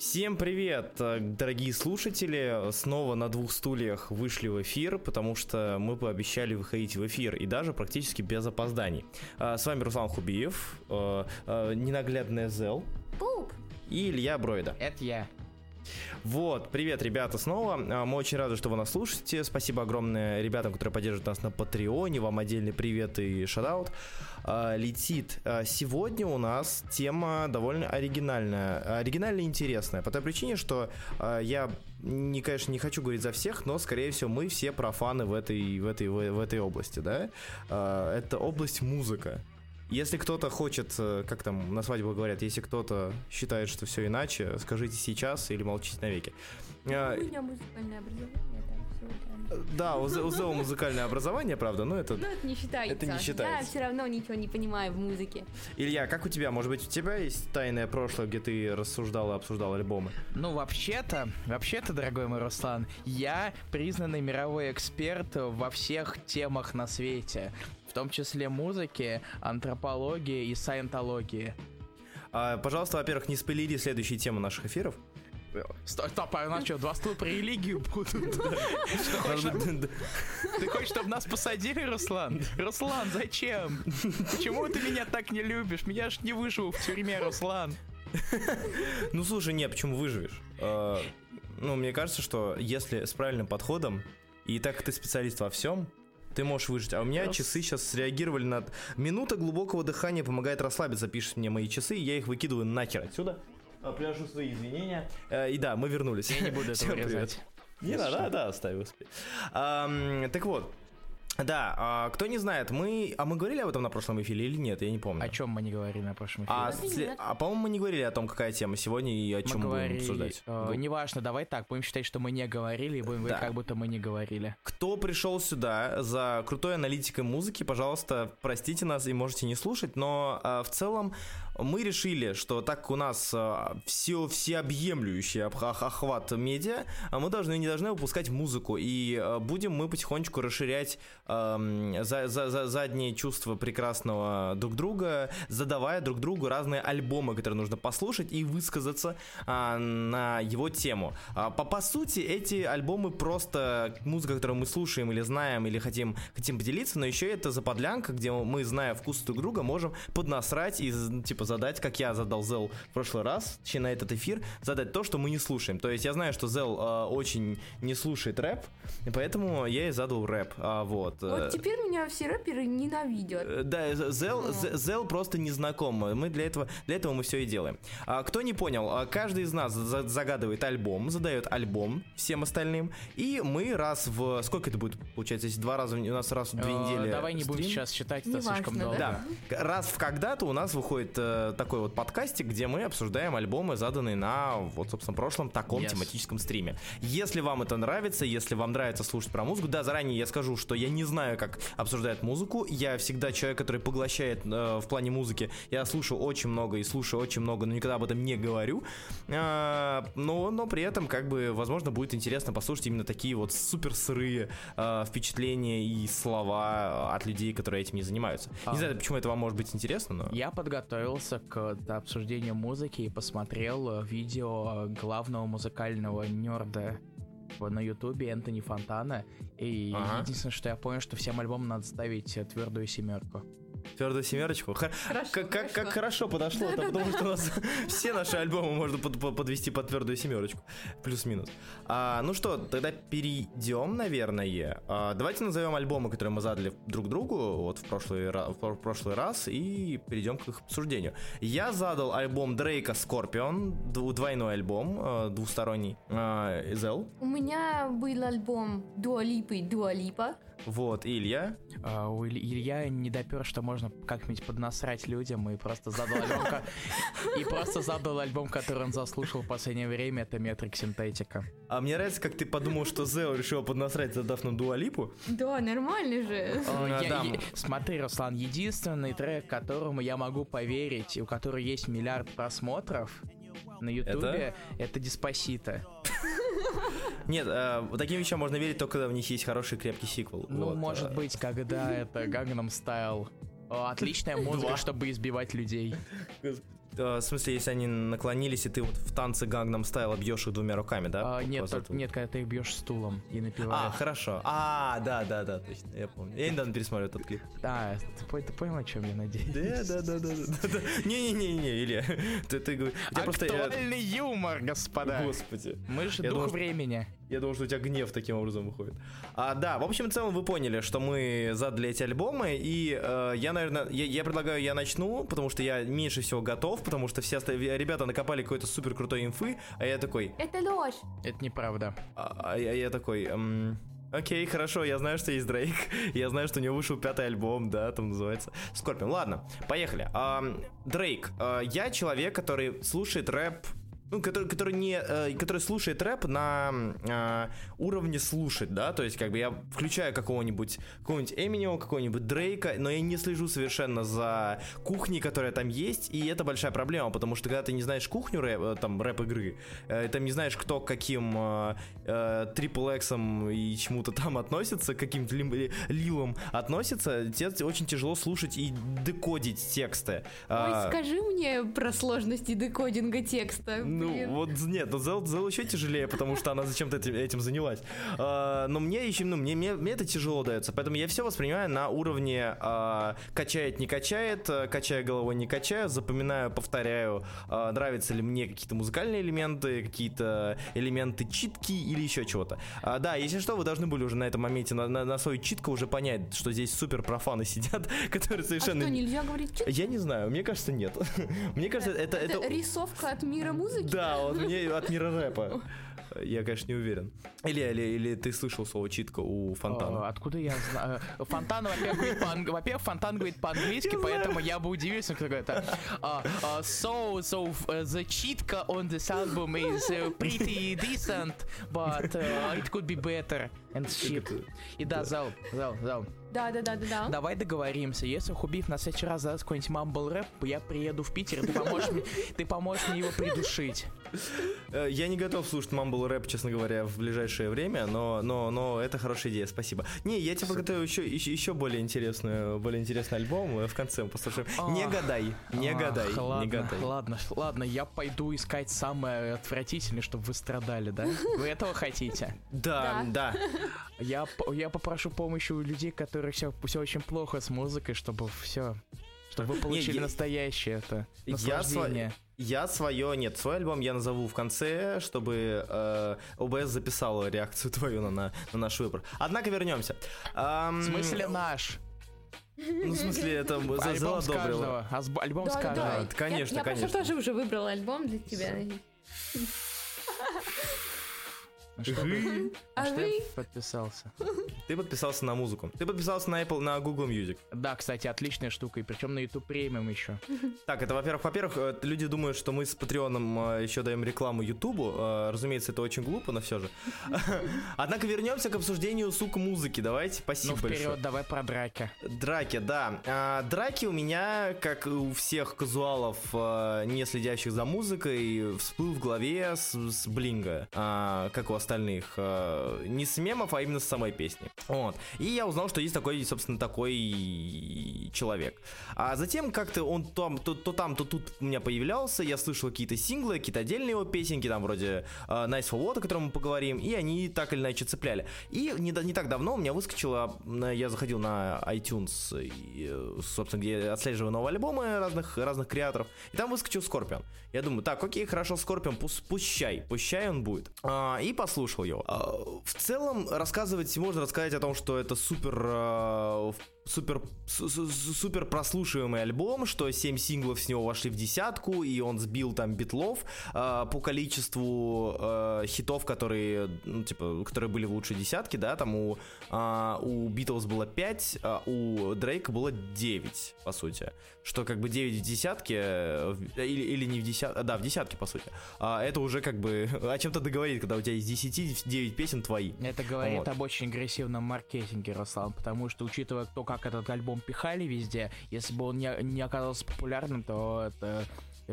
Всем привет, э, дорогие слушатели! Снова на двух стульях вышли в эфир, потому что мы пообещали выходить в эфир, и даже практически без опозданий. А, с вами Руслан Хубиев, э, э, ненаглядная Зел. Пуп! И Илья Бройда. Это я. Вот, привет, ребята, снова. А, мы очень рады, что вы нас слушаете. Спасибо огромное ребятам, которые поддерживают нас на Патреоне. Вам отдельный привет и шараут. А, летит. А, сегодня у нас тема довольно оригинальная. Оригинально интересная. По той причине, что я, не, конечно, не хочу говорить за всех, но, скорее всего, мы все профаны в этой, в этой, в этой области, да? Это область музыка. Если кто-то хочет, э, как там на свадьбу говорят, если кто-то считает, что все иначе, скажите сейчас или молчите навеки. Ну, у меня музыкальное образование, там все там. Да, у, у Зоу музыкальное образование, правда, но это... Но это не считается. Это не считается. Я все равно ничего не понимаю в музыке. Илья, как у тебя? Может быть, у тебя есть тайное прошлое, где ты рассуждал и обсуждал альбомы? Ну, вообще-то, вообще-то, дорогой мой Руслан, я признанный мировой эксперт во всех темах на свете в том числе музыки, антропологии и саентологии. А, пожалуйста, во-первых, не спойлери следующие темы наших эфиров. Стоп, стоп, а у нас что, два стула про религию будут? Ты хочешь, чтобы нас посадили, Руслан? Руслан, зачем? Почему ты меня так не любишь? Меня ж не выжил в тюрьме, Руслан. Ну слушай, не, почему выживешь? А, ну, мне кажется, что если с правильным подходом, и так как ты специалист во всем, ты можешь выжить. А у меня Раз. часы сейчас среагировали на... Минута глубокого дыхания помогает расслабиться, пишет мне мои часы, и я их выкидываю нахер отсюда. А, приношу свои извинения. Э, и да, мы вернулись. Я не буду этого резать. Не надо, да, да, оставь, успей. Так вот, да, а, кто не знает, мы... А мы говорили об этом на прошлом эфире или нет? Я не помню. О чем мы не говорили на прошлом эфире? А, сли... а по-моему, мы не говорили о том, какая тема сегодня и о чем мы, говорили, будем обсуждать. Э, неважно, давай так, будем считать, что мы не говорили, и будем да. говорить, как будто мы не говорили. Кто пришел сюда за крутой аналитикой музыки, пожалуйста, простите нас и можете не слушать, но э, в целом мы решили, что так как у нас э, все всеобъемлющий охват медиа, мы должны не должны выпускать музыку, и э, будем мы потихонечку расширять за, за, за задние чувства прекрасного друг друга, задавая друг другу разные альбомы, которые нужно послушать и высказаться на его тему. А, по, по сути, эти альбомы просто музыка, которую мы слушаем или знаем, или хотим, хотим поделиться, но еще это заподлянка, где мы, зная вкус друг друга, можем поднасрать и, типа, задать, как я задал Зел в прошлый раз, точнее, на этот эфир, задать то, что мы не слушаем. То есть я знаю, что Зел э, очень не слушает рэп, и поэтому я и задал рэп. А, вот. Вот теперь меня все рэперы ненавидят. Э, да, Зел, Зел просто не знаком. Мы для этого, для этого мы все и делаем. А, кто не понял, а, каждый из нас загадывает альбом, задает альбом всем остальным, и мы раз в... Сколько это будет, получается, если два раза, у нас раз в две э, недели Давай не будем сейчас считать, это слишком долго. Да. Раз в когда-то у нас выходит э, такой вот подкастик, где мы обсуждаем альбомы, заданные на, вот, собственно, прошлом таком yes. тематическом стриме. Если вам это нравится, если вам нравится слушать про музыку, да, заранее я скажу, что я не знаю, как обсуждают музыку. Я всегда человек, который поглощает э, в плане музыки. Я слушаю очень много и слушаю очень много, но никогда об этом не говорю. Э, но, но при этом, как бы, возможно, будет интересно послушать именно такие вот супер сырые э, впечатления и слова от людей, которые этим не занимаются. А. Не знаю, почему это вам может быть интересно, но... Я подготовился к обсуждению музыки и посмотрел видео главного музыкального нерда на ютубе Энтони Фонтана. И ага. единственное, что я понял, что всем альбомам надо ставить твердую семерку. Твердую семерочку. Хорошо, как, как, как хорошо подошло, да, потому что у нас все наши альбомы можно под, под, подвести под твердую семерочку. Плюс-минус. А, ну что, тогда перейдем, наверное. А, давайте назовем альбомы, которые мы задали друг другу вот в прошлый, в прошлый раз, и перейдем к их обсуждению. Я задал альбом Дрейка Скорпион, двойной альбом, а, двусторонний, Зел. У меня был альбом Дуалипы Дуалипа. Вот, Илья? А, у Илья не допер, что можно как-нибудь поднасрать людям и просто задал альбом, и просто задал альбом, который он заслушал в последнее время, это Метрик Синтетика. А мне нравится, как ты подумал, что Зео решил поднасрать, задав на Дуалипу. Да, нормально же. Смотри, Руслан, единственный трек, которому я могу поверить, у которого есть миллиард просмотров на Ютубе, это Диспосита. Нет, э, таким вещам можно верить только когда в них есть хороший крепкий сиквел. Ну, вот, может э. быть, когда это Gangnam Style. Отличная музыка, чтобы избивать людей. Э, в смысле, если они наклонились, и ты вот в танце Гангнам Стайла бьешь их двумя руками, да? А, нет, только, нет, когда ты их бьешь стулом и напиваешь. А, хорошо. А, да, да, да, точно, я помню. Я недавно пересмотрел этот клип. А, ты, ты понял, о чем я надеюсь? Да, да, да, да, да. да. Не-не-не, Илья, ты, ты говоришь... Актуальный я... юмор, господа. Господи. Мы же дух времени. Я думал, что у тебя гнев таким образом выходит. А, да, в общем и целом вы поняли, что мы задали эти альбомы, и э, я, наверное, я, я предлагаю, я начну, потому что я меньше всего готов, потому что все ребята накопали какой-то супер крутой инфы, а я такой... Это ложь. Это неправда. А, а я, я такой... Эм, Окей, хорошо, я знаю, что есть Дрейк. Я знаю, что у него вышел пятый альбом, да, там называется Скорпион. Ладно, поехали. Дрейк, uh, uh, я человек, который слушает рэп ну, который, который не, э, который слушает рэп на э, уровне слушать, да, то есть как бы я включаю какого-нибудь, какого-нибудь Эминема, какого-нибудь Дрейка, но я не слежу совершенно за кухней, которая там есть, и это большая проблема, потому что когда ты не знаешь кухню рэп, э, там рэп-игры, э, ты не знаешь, кто к каким э, э, X и чему-то там относится, к каким-то ли, лилам относится, тебе очень тяжело слушать и декодить тексты. Ой, а, скажи мне про сложности декодинга текста. Ну, вот нет, но Зел, Зел еще тяжелее, потому что она зачем-то этим, этим занялась. А, но мне еще, ну, мне, мне, мне это тяжело дается, поэтому я все воспринимаю на уровне а, качает, не качает, а, качая головой, не качаю, запоминаю, повторяю, а, нравятся ли мне какие-то музыкальные элементы, какие-то элементы читки или еще чего-то. А, да, если что, вы должны были уже на этом моменте на, на, на свою читку уже понять, что здесь супер профаны сидят, которые совершенно... А что, нельзя говорить читку? Я не знаю, мне кажется, нет. мне кажется, это... Это, это рисовка от мира музыки? Да, он мне от мира рэпа. Я, конечно, не уверен. Или, или, или ты слышал слово читка у Фонтана? А, откуда я знаю? Фонтан, во-первых, Фонтан говорит по-английски, поэтому я бы удивился, кто говорит. Uh, uh, so, so uh, the читка on this album is uh, pretty decent, but it could be better and shit. И да, зал, зал, зал. Да, да, да, да, да. Давай договоримся. Если Хубив на следующий раз даст какой-нибудь мамбл рэп, я приеду в Питер, и ты поможешь мне, ты поможешь мне его придушить. Э, я не готов слушать мамбл рэп, честно говоря, в ближайшее время, но, но, но это хорошая идея, спасибо. Не, я тебе подготовил еще, еще, еще более интересную, более интересный альбом э, в конце послушаем. Не гадай, не гадай, ладно, не гадай. Ладно, ладно, я пойду искать самое отвратительное, чтобы вы страдали, да? Вы этого хотите? Да, да. Я, я попрошу помощи у людей, которые все, все очень плохо с музыкой, чтобы все чтобы вы получили не, настоящее это наслаждение. Я, я свое, нет, свой альбом я назову в конце, чтобы э, ОБС записала реакцию твою на, на, на наш выбор. Однако вернемся. Эм... В смысле наш? Ну, в смысле, это альбом с каждого. Альбом да, с каждого. Да. Конечно, я, конечно. Я тоже уже выбрала альбом для тебя. Что, ты, а что вы? подписался? Ты подписался на музыку. Ты подписался на Apple, на Google Music. Да, кстати, отличная штука, и причем на YouTube премиум еще. Так, это, во-первых, во-первых, э, люди думают, что мы с Патреоном э, еще даем рекламу Ютубу. Э, разумеется, это очень глупо, но все же. Однако вернемся к обсуждению, сука, музыки. Давайте, спасибо ну, вперед, большое. давай про драки. Драки, да. А, драки у меня, как у всех казуалов, не следящих за музыкой, всплыл в голове с, с блинга, как у остальных. Э, не с мемов, а именно с самой песни. Вот. И я узнал, что есть такой, собственно, такой человек. А затем как-то он там, то, то там, то тут у меня появлялся, я слышал какие-то синглы, какие-то отдельные его песенки, там вроде uh, Nice for What, о котором мы поговорим, и они так или иначе цепляли. И не, не так давно у меня выскочило, я заходил на iTunes, и, э, собственно, где я отслеживаю новые альбомы разных, разных креаторов, и там выскочил Скорпион. Я думаю, так, окей, хорошо, Скорпион, пусть, пущай, пущай он будет. А, и послушал его. А, в целом, рассказывать, можно рассказать о том, что это супер а, супер, супер прослушиваемый альбом, что 7 синглов с него вошли в десятку, и он сбил там битлов э, по количеству э, хитов, которые, ну, типа, которые были в лучшей десятке, да, там у, э, у Битлз было 5, а у Дрейка было 9, по сути. Что как бы 9 в десятке, э, или, или не в десятке, да, в десятке, по сути. А это уже как бы о чем-то договорит, когда у тебя из 10 9 песен твои. Это говорит вот. об очень агрессивном маркетинге, Руслан, потому что, учитывая, кто как этот альбом пихали везде, если бы он не, не оказался популярным, то это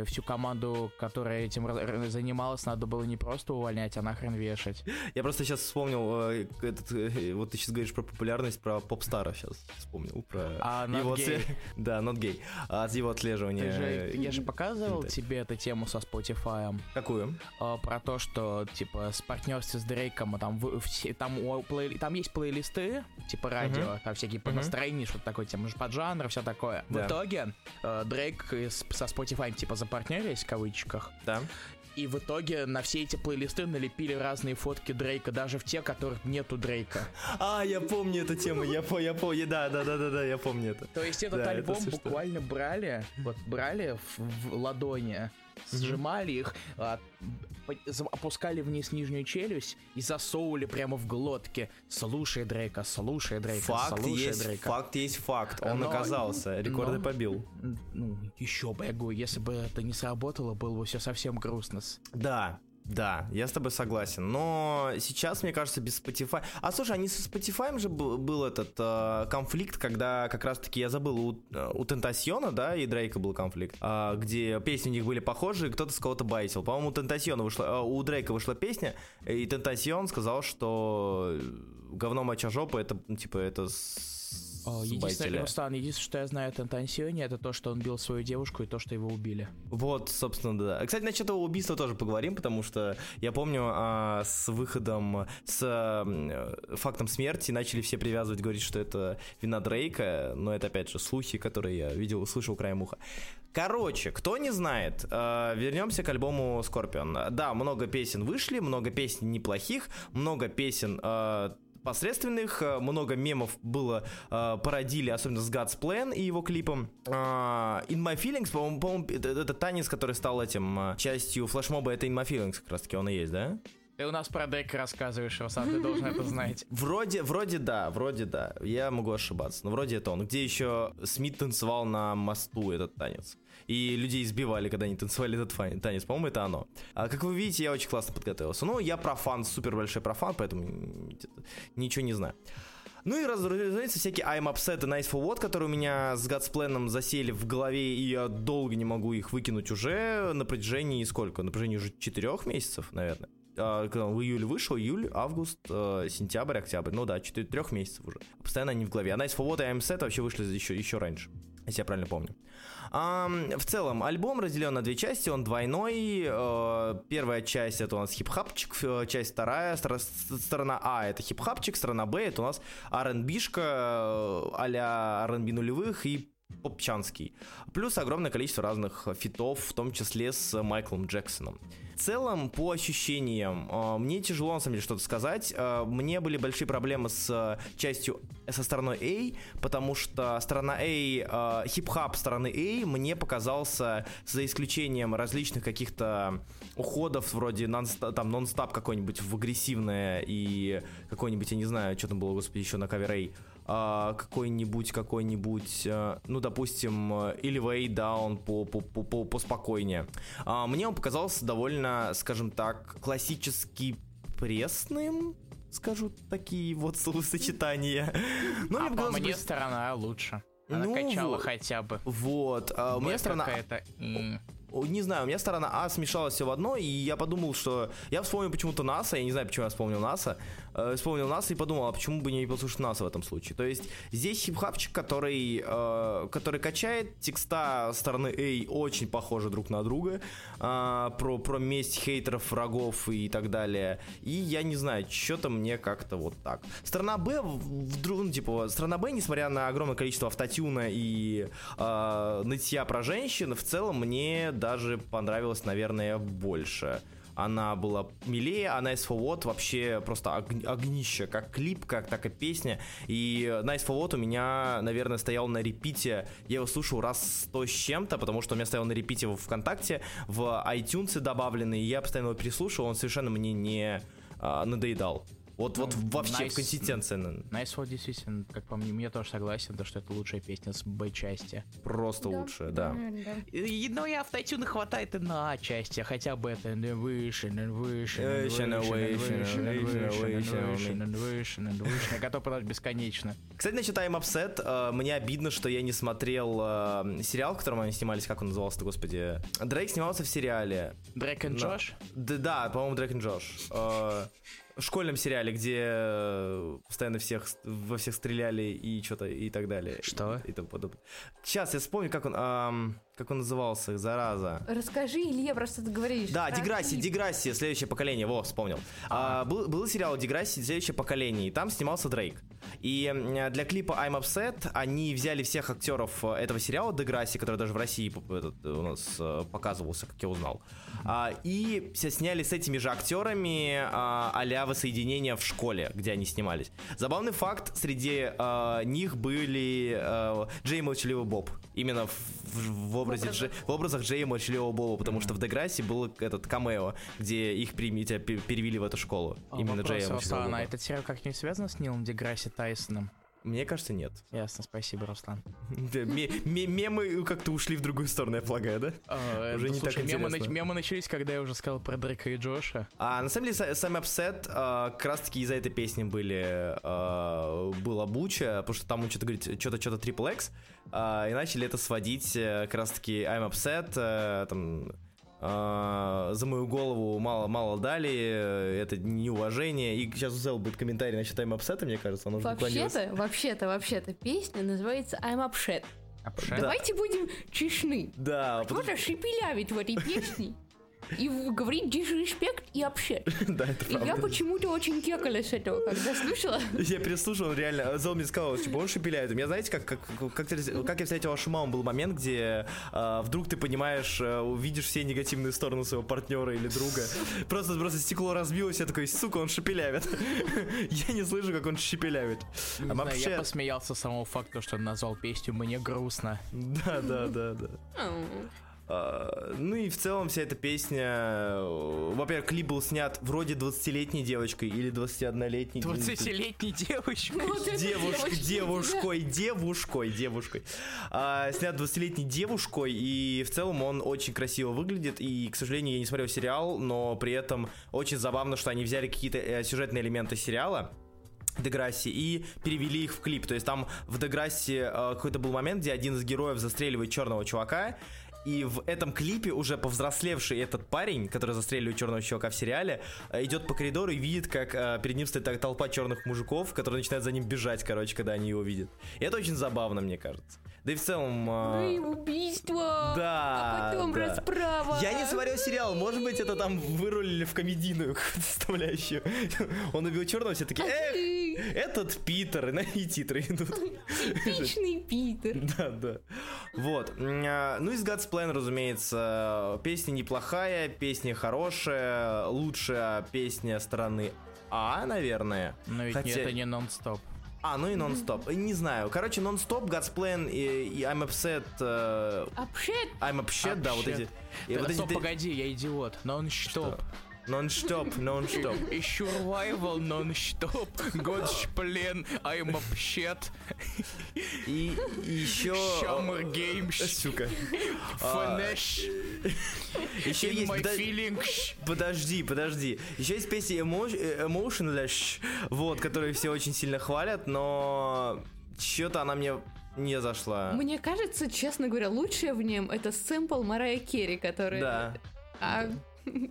всю команду, которая этим занималась, надо было не просто увольнять, а нахрен вешать. Я просто сейчас вспомнил, э, этот, э, вот ты сейчас говоришь про популярность, про попстара сейчас вспомнил. Про а, его отслеж... Да, not gay. А его отслеживание. Же, я же показывал тебе эту тему со Spotify. Какую? А, про то, что, типа, с партнерстве с Дрейком, а там, все, там, у, плей, там есть плейлисты, типа радио, uh-huh. там всякие по uh-huh. настроению, что-то такое, тем под жанр, все такое. Да. В итоге э, Дрейк со Spotify, типа, запартнерились, в кавычках. Да. И в итоге на все эти плейлисты налепили разные фотки Дрейка, даже в те, которых нету Дрейка. А, я помню эту тему, я, по, я помню, да, да, да, да, да, я помню это. То есть этот да, альбом буквально брали, вот брали в, в ладони, сжимали их, а, опускали вниз нижнюю челюсть и засовывали прямо в глотки. Слушай, Дрейка, слушай, Дрейка, факт слушай, есть, Дрейка. Факт есть факт, он но, оказался, рекорды но, побил. Ну, еще бы, я говорю, если бы это не сработало, было бы все совсем грустно. Да, да, я с тобой согласен. Но сейчас, мне кажется, без Spotify... А слушай, они со Spotify же был, этот э, конфликт, когда как раз-таки я забыл, у, у Тентасьона, да, и Дрейка был конфликт, э, где песни у них были похожи, и кто-то с кого-то байтил. По-моему, у Тентасьона вышла... Э, у Дрейка вышла песня, и Тентасьон сказал, что говно моча жопа, это, типа, это Единственное, Руслан, единственное, что я знаю о Тантансионе, это то, что он бил свою девушку и то, что его убили. Вот, собственно, да. Кстати, насчет этого убийства тоже поговорим, потому что я помню, а, с выходом, с а, фактом смерти начали все привязывать, говорить, что это вина Дрейка, но это, опять же, слухи, которые я видел, услышал краем уха. Короче, кто не знает, э, вернемся к альбому Scorpion. Да, много песен вышли, много песен неплохих, много песен э, посредственных, э, много мемов было, э, породили, особенно с God's Plan и его клипом. Э, In My Feelings, по-моему, по это, это танец, который стал этим э, частью флешмоба, это In My Feelings как раз таки он и есть, да? Ты у нас про Дека рассказываешь, Руслан, ты должен это знать. Вроде, вроде да, вроде да. Я могу ошибаться, но вроде это он. Где еще Смит танцевал на мосту этот танец и людей избивали, когда они танцевали этот танец. По-моему, это оно. А как вы видите, я очень классно подготовился. Ну, я профан, супер большой профан, поэтому ничего не знаю. Ну и, разумеется, всякие I'm Upset и Nice for What, которые у меня с Годспланом засели в голове, и я долго не могу их выкинуть уже на протяжении сколько? На протяжении уже четырех месяцев, наверное. А, когда он в июле вышел, июль, август, э, сентябрь, октябрь, ну да, 4 трех месяцев уже. Постоянно они в голове. А Nice for What и I'm Set вообще вышли еще, еще раньше, если я правильно помню. А, в целом, альбом разделен на две части, он двойной. Э, первая часть это у нас хип-хапчик, э, часть вторая, сторона А это хип-хапчик, сторона Б это у нас R&B-шка а-ля R&B нулевых и попчанский. Плюс огромное количество разных фитов, в том числе с Майклом Джексоном. В целом, по ощущениям, э, мне тяжело на самом деле что-то сказать. Э, мне были большие проблемы с э, частью со стороной A, потому что сторона A, хип-хап стороны A мне показался, за исключением различных каких-то уходов, вроде нон-стоп, там нон-стоп какой-нибудь в агрессивное и какой-нибудь, я не знаю, что там было, господи, еще на кавер A, какой-нибудь, какой-нибудь, а, ну, допустим, Elevate Down по, по, по, по, поспокойнее. А, мне он показался довольно, скажем так, классически пресным, скажу такие вот словосочетания. Но а по мне сторона лучше. Она ну, качала вот, хотя бы. Вот. А, у меня сторона... какая-то не знаю, у меня сторона А смешалась все в одно, и я подумал, что... Я вспомнил почему-то НАСА, я не знаю, почему я вспомнил НАСА. Э, вспомнил НАСА и подумал, а почему бы не послушать НАСА в этом случае? То есть здесь хип-хапчик, который, э, который качает, текста стороны A очень похожи друг на друга, э, про, про месть хейтеров, врагов и так далее. И я не знаю, что-то мне как-то вот так. Сторона Б, вдруг, ну, типа, сторона Б, несмотря на огромное количество автотюна и э, нытья про женщин, в целом мне даже понравилось, наверное, больше. Она была милее, а Nice for What вообще просто ог- огнище, как клип, как так и песня. И Nice for What у меня, наверное, стоял на репите. Я его слушал раз сто с чем-то, потому что у меня стоял на репите в ВКонтакте, в iTunes добавленный, я постоянно его переслушивал, он совершенно мне не а, надоедал. Вот, ну, вот вообще nice, в консистенции. Nice World действительно, как по мне, мне тоже согласен, то, что это лучшая песня с Б-части. Просто да. лучшая, да. да. да. И, но и ну, автотюна хватает и на А-части, хотя бы это выше, выше, выше, выше, выше, Я готов продать бесконечно. Кстати, насчет I'm Upset, э, мне обидно, что я не смотрел э, сериал, в котором они снимались, как он назывался-то, господи. Дрейк снимался в сериале. Дрейк и Джош? Да, по-моему, Дрейк и Джош. Э, в школьном сериале, где э, постоянно всех во всех стреляли и что-то и так далее. Что? И, тому подобное. Сейчас я вспомню, как он, ам, как он назывался, зараза. Расскажи, Илья, просто ты говоришь. Да, про Деграсси. Деграсси, следующее поколение, во, вспомнил. А, был, был сериал Деграсси, следующее поколение, и там снимался Дрейк. И для клипа I'm Upset они взяли всех актеров э, этого сериала Деграсси, который даже в России этот, э, у нас э, показывался, как я узнал. А, и сняли с этими же актерами а, а-ля воссоединение в школе, где они снимались. Забавный факт, среди них были Джей и Молчаливый Боб. Именно в, в- в образе. Джей- в образах Джея Молчаливого Боба, потому что в Деграссе был этот камео, где их прими- тебя пе- перевели в эту школу. А, Именно вопрос, Джея Молчаливого Руслан, а Боба. этот сериал как-нибудь связан с Нилом Деграсси Тайсоном? Мне кажется, нет. Ясно, спасибо, Руслан. Мемы как-то ушли в другую сторону, я полагаю, да? А, Уже ну, не так слушай, мемы, интересно. мемы начались, когда я уже сказал про Дрейка и Джоша. А на самом деле, са- сам Upset а, как раз таки из-за этой песни были, а, была буча, потому что там он что-то говорит, что-то, что-то Triple X, и начали это сводить э, как раз таки I'm Upset, э, там, за мою голову мало, мало дали, э, это неуважение, и сейчас у Зел будет комментарий насчет I'm Upset, мне кажется, он уже буквально... Вообще-то, вообще-то, вообще-то, песня называется I'm Upset. Апшет? Давайте будем честны. Да, потому- Кто-то шепелявит в этой песне и в- говорит дисреспект и общет. да, это И я правда. почему-то очень кекала с этого, когда слушала. Я переслушал, он реально, Зел мне сказал, типа, он шепеляет. У меня, знаете, как, как, как, как я встретил вашу маму, был момент, где а, вдруг ты понимаешь, а, увидишь все негативные стороны своего партнера или друга. Просто, просто стекло разбилось, я такой, сука, он шепелявит. Я не слышу, как он шепелявит. А вообще- Я посмеялся с самого факта, что он назвал песню «Мне грустно». Да, да, да, да. А, Ну и в целом вся эта песня... э, Во-первых, клип был снят вроде 20-летней девочкой или 21-летней. 20-летней девочкой. Девушкой, девушкой, девушкой, девушкой. А, снят 20-летней девушкой, и в целом он очень красиво выглядит. И, к сожалению, я не смотрел сериал, но при этом очень забавно, что они взяли какие-то э, сюжетные элементы сериала. Деграсси и перевели их в клип. То есть там в Деграсси э, какой-то был момент, где один из героев застреливает черного чувака, и в этом клипе уже повзрослевший этот парень, который застреливает черного чувака в сериале, э, идет по коридору и видит, как э, перед ним стоит толпа черных мужиков, которые начинают за ним бежать, короче, когда они его видят. И это очень забавно, мне кажется. Да и в целом... Ну и убийство. Да, А потом да. расправа. Я не смотрел сериал, может быть, это там вырулили в комедийную составляющую. Он убил черного, все такие, эх, этот Питер, и на и титры идут. Типичный Питер. Да, да. Вот. А, Ну, из God's Plan, разумеется, песня неплохая, песня хорошая, лучшая песня страны А, наверное. Но ведь Хотя- это не нон-стоп. А, ну и нон-стоп. Не знаю. Короче, нон-стоп, God's Plan и, и I'm Upset, э, Общет. I'm Upset, да, вот эти... и Да, вот эти погоди, я идиот. Нон-стоп. Нон-стоп, нон-стоп. И survival нон-стоп. Годшплен, I'm upset. И еще... Summer Games. Сука. Finish. Еще есть... my подо- feelings. Подожди, подожди. Еще есть песня э, Emotionless, вот, которую все очень сильно хвалят, но что-то она мне не зашла. Мне кажется, честно говоря, лучшее в нем это сэмпл Марая Керри, который... Да. А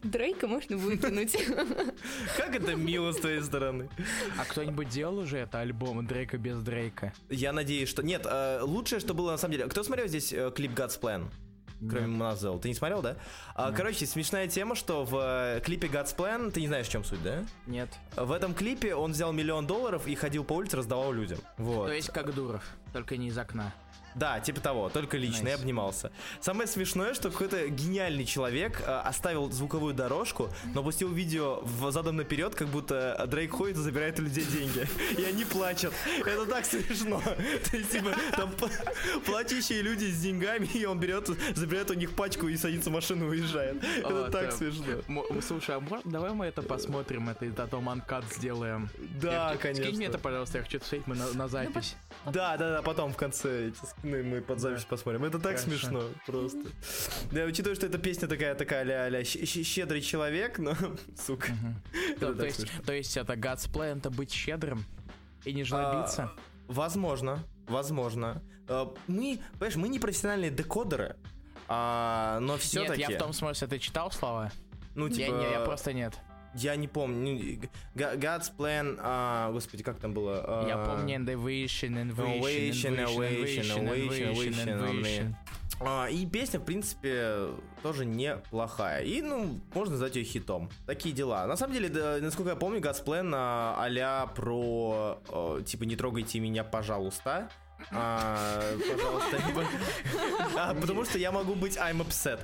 Дрейка можно выкинуть. Как это мило с твоей стороны. А кто-нибудь делал уже это альбом Дрейка без Дрейка? Я надеюсь, что... Нет, э, лучшее, что было на самом деле... Кто смотрел здесь э, клип God's Plan? Кроме Мазел. Ты не смотрел, да? А, короче, смешная тема, что в э, клипе God's Plan... Ты не знаешь, в чем суть, да? Нет. В этом клипе он взял миллион долларов и ходил по улице, раздавал людям. Вот. То есть как Дуров. Только не из окна. Да, типа того, только лично, Nice. я обнимался. Самое смешное, что какой-то гениальный человек э, оставил звуковую дорожку, но пустил видео в задом наперед, как будто Дрейк ходит и забирает у людей деньги. И они плачут. Это так смешно. То есть, типа, там плачущие люди с деньгами, и он берет, забирает у них пачку и садится в машину и уезжает. Это так смешно. Слушай, а давай мы это посмотрим, это потом анкат сделаем. Да, конечно. Скинь мне это, пожалуйста, я хочу мы на, на запись. Да, да, да, потом в конце эти скины мы под запись посмотрим. Это так Хорошо. смешно, просто. Да, учитывая, что эта песня такая, такая ля-ля щедрый человек, но, сука. То, так то есть, то есть это God's plan, это быть щедрым и не жлобиться? А, Возможно, возможно. Э, Мы, понимаешь, мы не профессиональные декодеры, а, но Нет, все-таки... я в том смысле, ты читал слова? ну, Я, типа, не, я просто нет. Я не помню. God's plan, а, господи, как там было? А, Я помню Innovation, Innovation, Innovation, Innovation, Innovation, Innovation. А, И песня, в принципе, тоже неплохая. И, ну, можно назвать ее хитом. Такие дела. На самом деле, да, насколько я помню, God's Plan а, а-ля про, э, типа, не трогайте меня, пожалуйста. А, пожалуйста. не- А, потому что я могу быть I'm upset.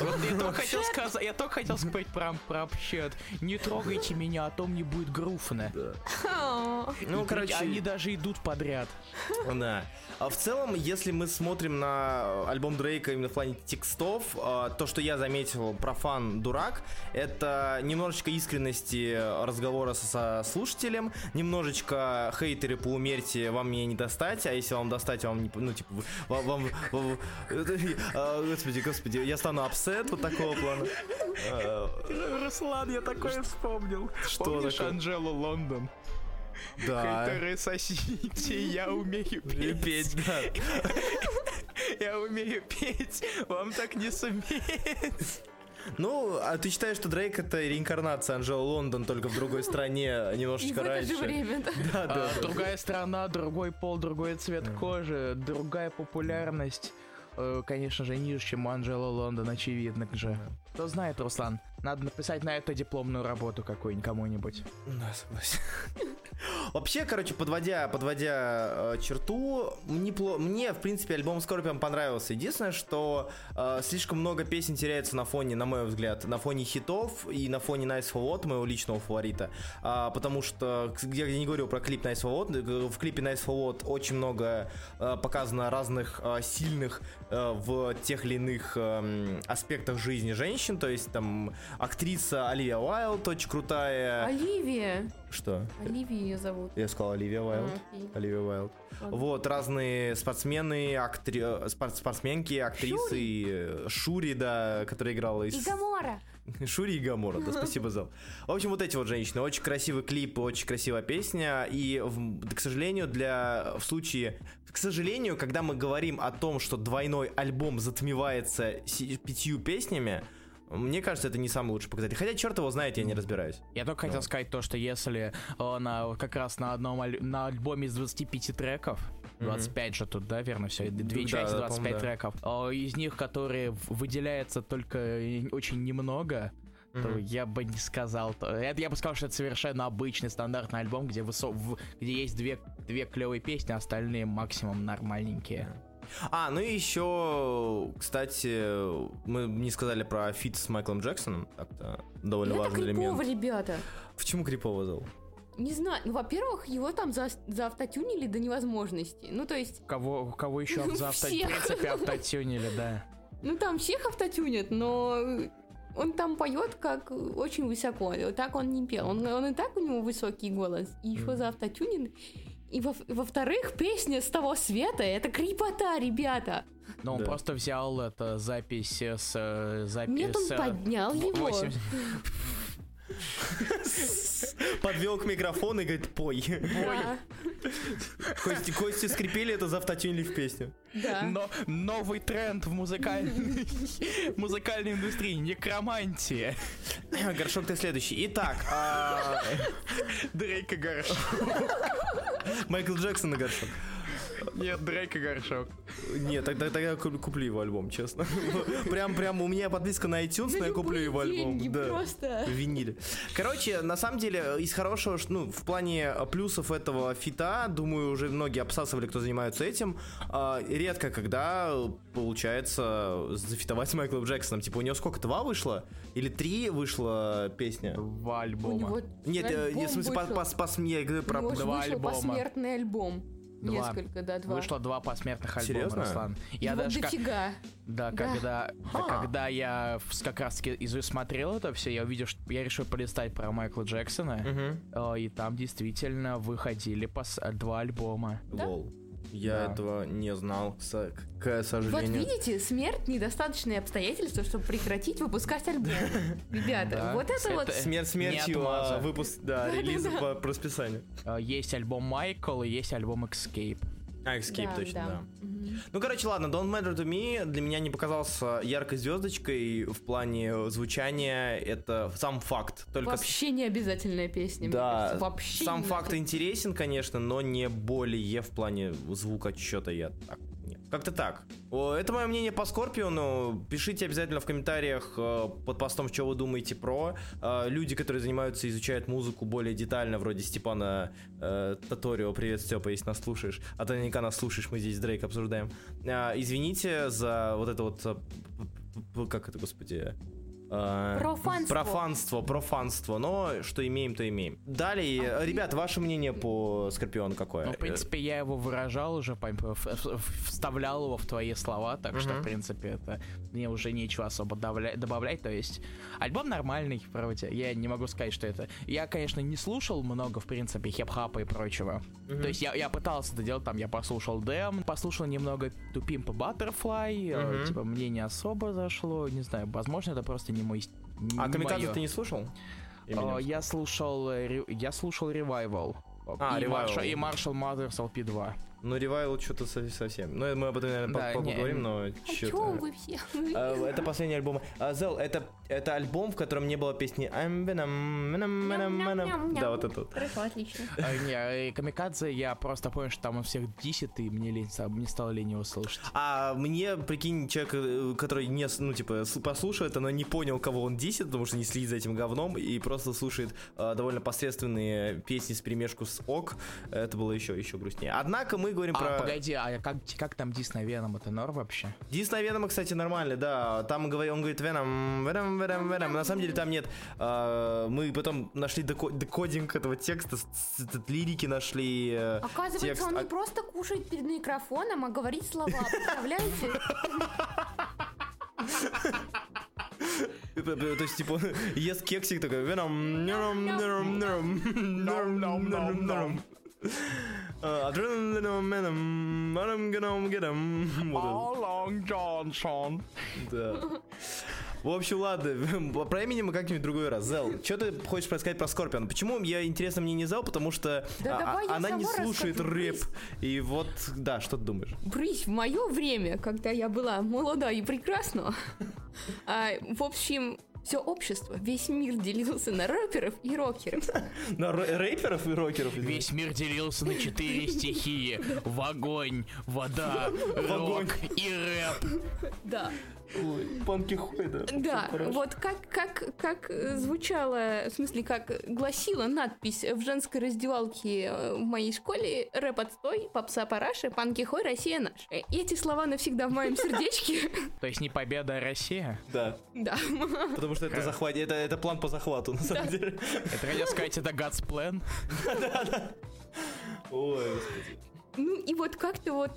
Вот я только хотел сказать, я только хотел спеть про, про общет. Не трогайте меня, а то мне будет грустно. А, Ну, И короче, они даже идут подряд. Да. А в целом, если мы смотрим на альбом Дрейка именно в плане текстов, а, то, что я заметил про фан дурак, это немножечко искренности разговора со слушателем, немножечко хейтеры поумерьте, вам меня не достать, а если вам достать, вам не, ну типа, вам, вам- вам- а, господи, господи, я стану upset вот такого плана. А, Руслан, я такое вспомнил. Что Помнишь такое? Анжелу Лондон? Да. Хейтеры, сосите, я умею петь, да. Я умею петь, вам так не суметь. Ну, а ты считаешь, что Дрейк это реинкарнация Анжелы Лондон только в другой стране И в немножечко это раньше? же время, да. Да, да, А, да. Другая страна, другой пол, другой цвет кожи, другая популярность. Э, Конечно же, ниже, чем у Анджела Лондон, очевидно же. Кто знает, Руслан, надо написать на это дипломную работу какую-нибудь кому-нибудь. Да, согласен. Вообще, короче, подводя, подводя э, черту, мне, пло- мне, в принципе, альбом Скорпион понравился. Единственное, что э, слишком много песен теряется на фоне, на мой взгляд, на фоне хитов и на фоне Nice for What, моего личного фаворита. А, потому что, к- я не говорил про клип Nice for What, э, в клипе Nice for What очень много э, показано разных э, сильных э, в тех или иных эм, аспектах жизни женщин. То есть там актриса Оливия Уайлд очень крутая. Оливия. Что? Оливия ее зовут. Я сказал Оливия Уайлд. А, окей. Оливия Уайлд. Вот, разные спортсмены, актри... э, спор- спортсменки, актрисы. и, э, Шури, да, которая играла из... И Гамора. Шури и Гамора, да, спасибо, Зал. В общем, вот эти вот женщины. Очень красивый клип, очень красивая песня. И, к сожалению, для... В случае... К сожалению, когда мы говорим о том, что двойной альбом затмевается пятью песнями, мне кажется, это не самый лучший показатель. Хотя, черт его знает, я не разбираюсь. Я только хотел сказать то, что если на, как раз на одном на альбоме из 25 треков, 25 же тут, да, верно, все, две Да, части, да, 25 по-моему, да. треков, э, из них, которые выделяется только э, очень немного, то Мгм. я бы не сказал, то, это я бы сказал, что это совершенно обычный стандартный альбом, где, высо- в- где есть две, две клевые песни, а остальные максимум нормальненькие. А, ну и еще, кстати, мы не сказали про feat с Майклом Джексоном. Так-то довольно Это важный крипово, элемент. ребята. Почему крипово зал? Не знаю. Ну, во-первых, его там за, автотюнили до невозможности. Ну, то есть, Кого, кого еще за авто, в принципе, автотюнили, да. ну там всех автотюнят, но он там поет как очень высоко. Вот Так он не пел. Он, он и так у него высокий голос. И еще за автотюнинг. И во- во-вторых, песня с того света это крипота, ребята. Но он Да. просто взял это запись с э, запись. Нет, он э, поднял его. 80 Подвел к микрофону и говорит, пой. Да, Кости, кости скрипели, это за автотюнили в песню. да. Но новый тренд в музыкальной музыкальной индустрии некромантия. Горшок, ты следующий. Итак, а, Дрейка Горшок. Майкл Джексон на горшок. Нет, Дрейк и Горшок. Нет, тогда, тогда куплю его альбом, честно. Прям, прям у меня подписка на iTunes, но я куплю его альбом. Да. Просто. Винили. Короче, на самом деле, из хорошего, ну, в плане плюсов этого фита, думаю, уже многие обсасывали, кто занимается этим. А, редко, когда получается зафитовать с Майклом Джексоном. Типа, у него сколько, два вышло? Или три вышла песня? Два альбома. Нет, в смысле, по, по, по, я говорю про два альбома. посмертный альбом. Два. Несколько, да, два. Вышло два посмертных альбома, Серьезно? Руслан. Я Его даже дофига. Как, да, да, когда, а. когда я как раз таки смотрел это все, я увидел, что я решил полистать про Майкла Джексона, угу. и там действительно выходили пос, два альбома. Да? Я да. этого не знал, к, сожалению. Вот видите, смерть недостаточные обстоятельства, чтобы прекратить выпускать альбом. Ребята, вот это вот... Смерть смертью, а выпуск, да, релиз по расписанию. А, есть альбом Майкл и есть альбом Escape. А, Escape, да, точно, да. да. Угу. Ну, короче, ладно, Don't Matter to Me для меня не показался яркой звездочкой в плане звучания. Это сам факт. Только Вообще не обязательная песня. Да, Вообще сам факт интересен, конечно, но не более в плане звука что-то я так как-то так. Это мое мнение по Скорпиону. Пишите обязательно в комментариях э, под постом, что вы думаете про. Э, люди, которые занимаются, изучают музыку более детально, вроде Степана э, Таторио. Привет, Степа, если нас слушаешь. А ты наверняка нас слушаешь, мы здесь Дрейк обсуждаем. Извините за вот это вот... Как это, господи? Э, профанство. Профанство, профанство. Но что имеем, то имеем. Далее, а ребят, ваше мнение по Скорпиону какое? Ну, в принципе, я его выражал уже, вставлял его в твои слова, так что, в принципе, это мне уже нечего особо добавлять. То есть, альбом нормальный, вроде. Я не могу сказать, что это... Я, конечно, не слушал много, в принципе, хип-хапа и прочего. То есть, я, я пытался это делать, там, я послушал Дэм, послушал немного Тупим по Butterfly, типа, мне не особо зашло, не знаю, возможно, это просто не не мой... Не а Камикадзе ты не слушал? Uh, я слушал, э, я слушал Revival. А, и Revival. Marshall, и Marshall Mathers LP2. Ну, ревайл что-то совсем. Ну, мы об этом, наверное, да, поговорим, но а что вы все? А, это последний альбом. А, Зел, это, это альбом, в котором не было песни I'm Venom, Venom, Venom, Venom. Да, вот это. Хорошо, отлично. А, не, Камикадзе, я просто понял, что там он всех дисит, и мне лень, мне стало лень его слушать. А мне, прикинь, человек, э, который не, ну, типа, послушает, но не понял, кого он дисит, потому что не следит за этим говном, и просто слушает э, довольно посредственные песни с перемешку с ок, это было еще, еще грустнее. Однако мы говорим а, про... погоди, а как, как там Дис на Веном? Это норм вообще? Дис на Веном, кстати, нормальный, да. Там он говорит Веном, Веном, Веном, Веном. На самом деле там нет. Э, мы потом нашли декодинг этого текста, лирики нашли. Э, Оказывается, текст. он не а просто кушает перед микрофоном, а говорит слова. Представляете? То есть, типа, ест кексик такой, веном, норм, норм, норм, норм, норм, норм, Adrenaline I'm gonna get him. Long Johnson. Да. В общем, ладно, про имени мы как-нибудь другой раз. Зел, что ты хочешь рассказать про Скорпион? Почему я интересно мне не Зел? Потому что да а, она не слушает рэп. И вот, да, что ты думаешь? Брысь, в мое время, когда я была молода и прекрасна, а, в общем, все общество, весь мир делился на рэперов и рокеров. На рэперов и рокеров? Весь мир делился на четыре стихии. В огонь, вода, рок и рэп. Да. Ой, панки хуй, да. Да, вот как, как, как звучало, в смысле, как гласила надпись в женской раздевалке э, в моей школе «Рэп отстой, попса параши, панки хой, Россия наш». Эти слова навсегда в моем сердечке. То есть не победа, а Россия? Да. Да. Потому что это захват, это, это план по захвату, на самом деле. Это хотел сказать, это God's plan? Да, да. Ой, господи. Ну и вот как-то вот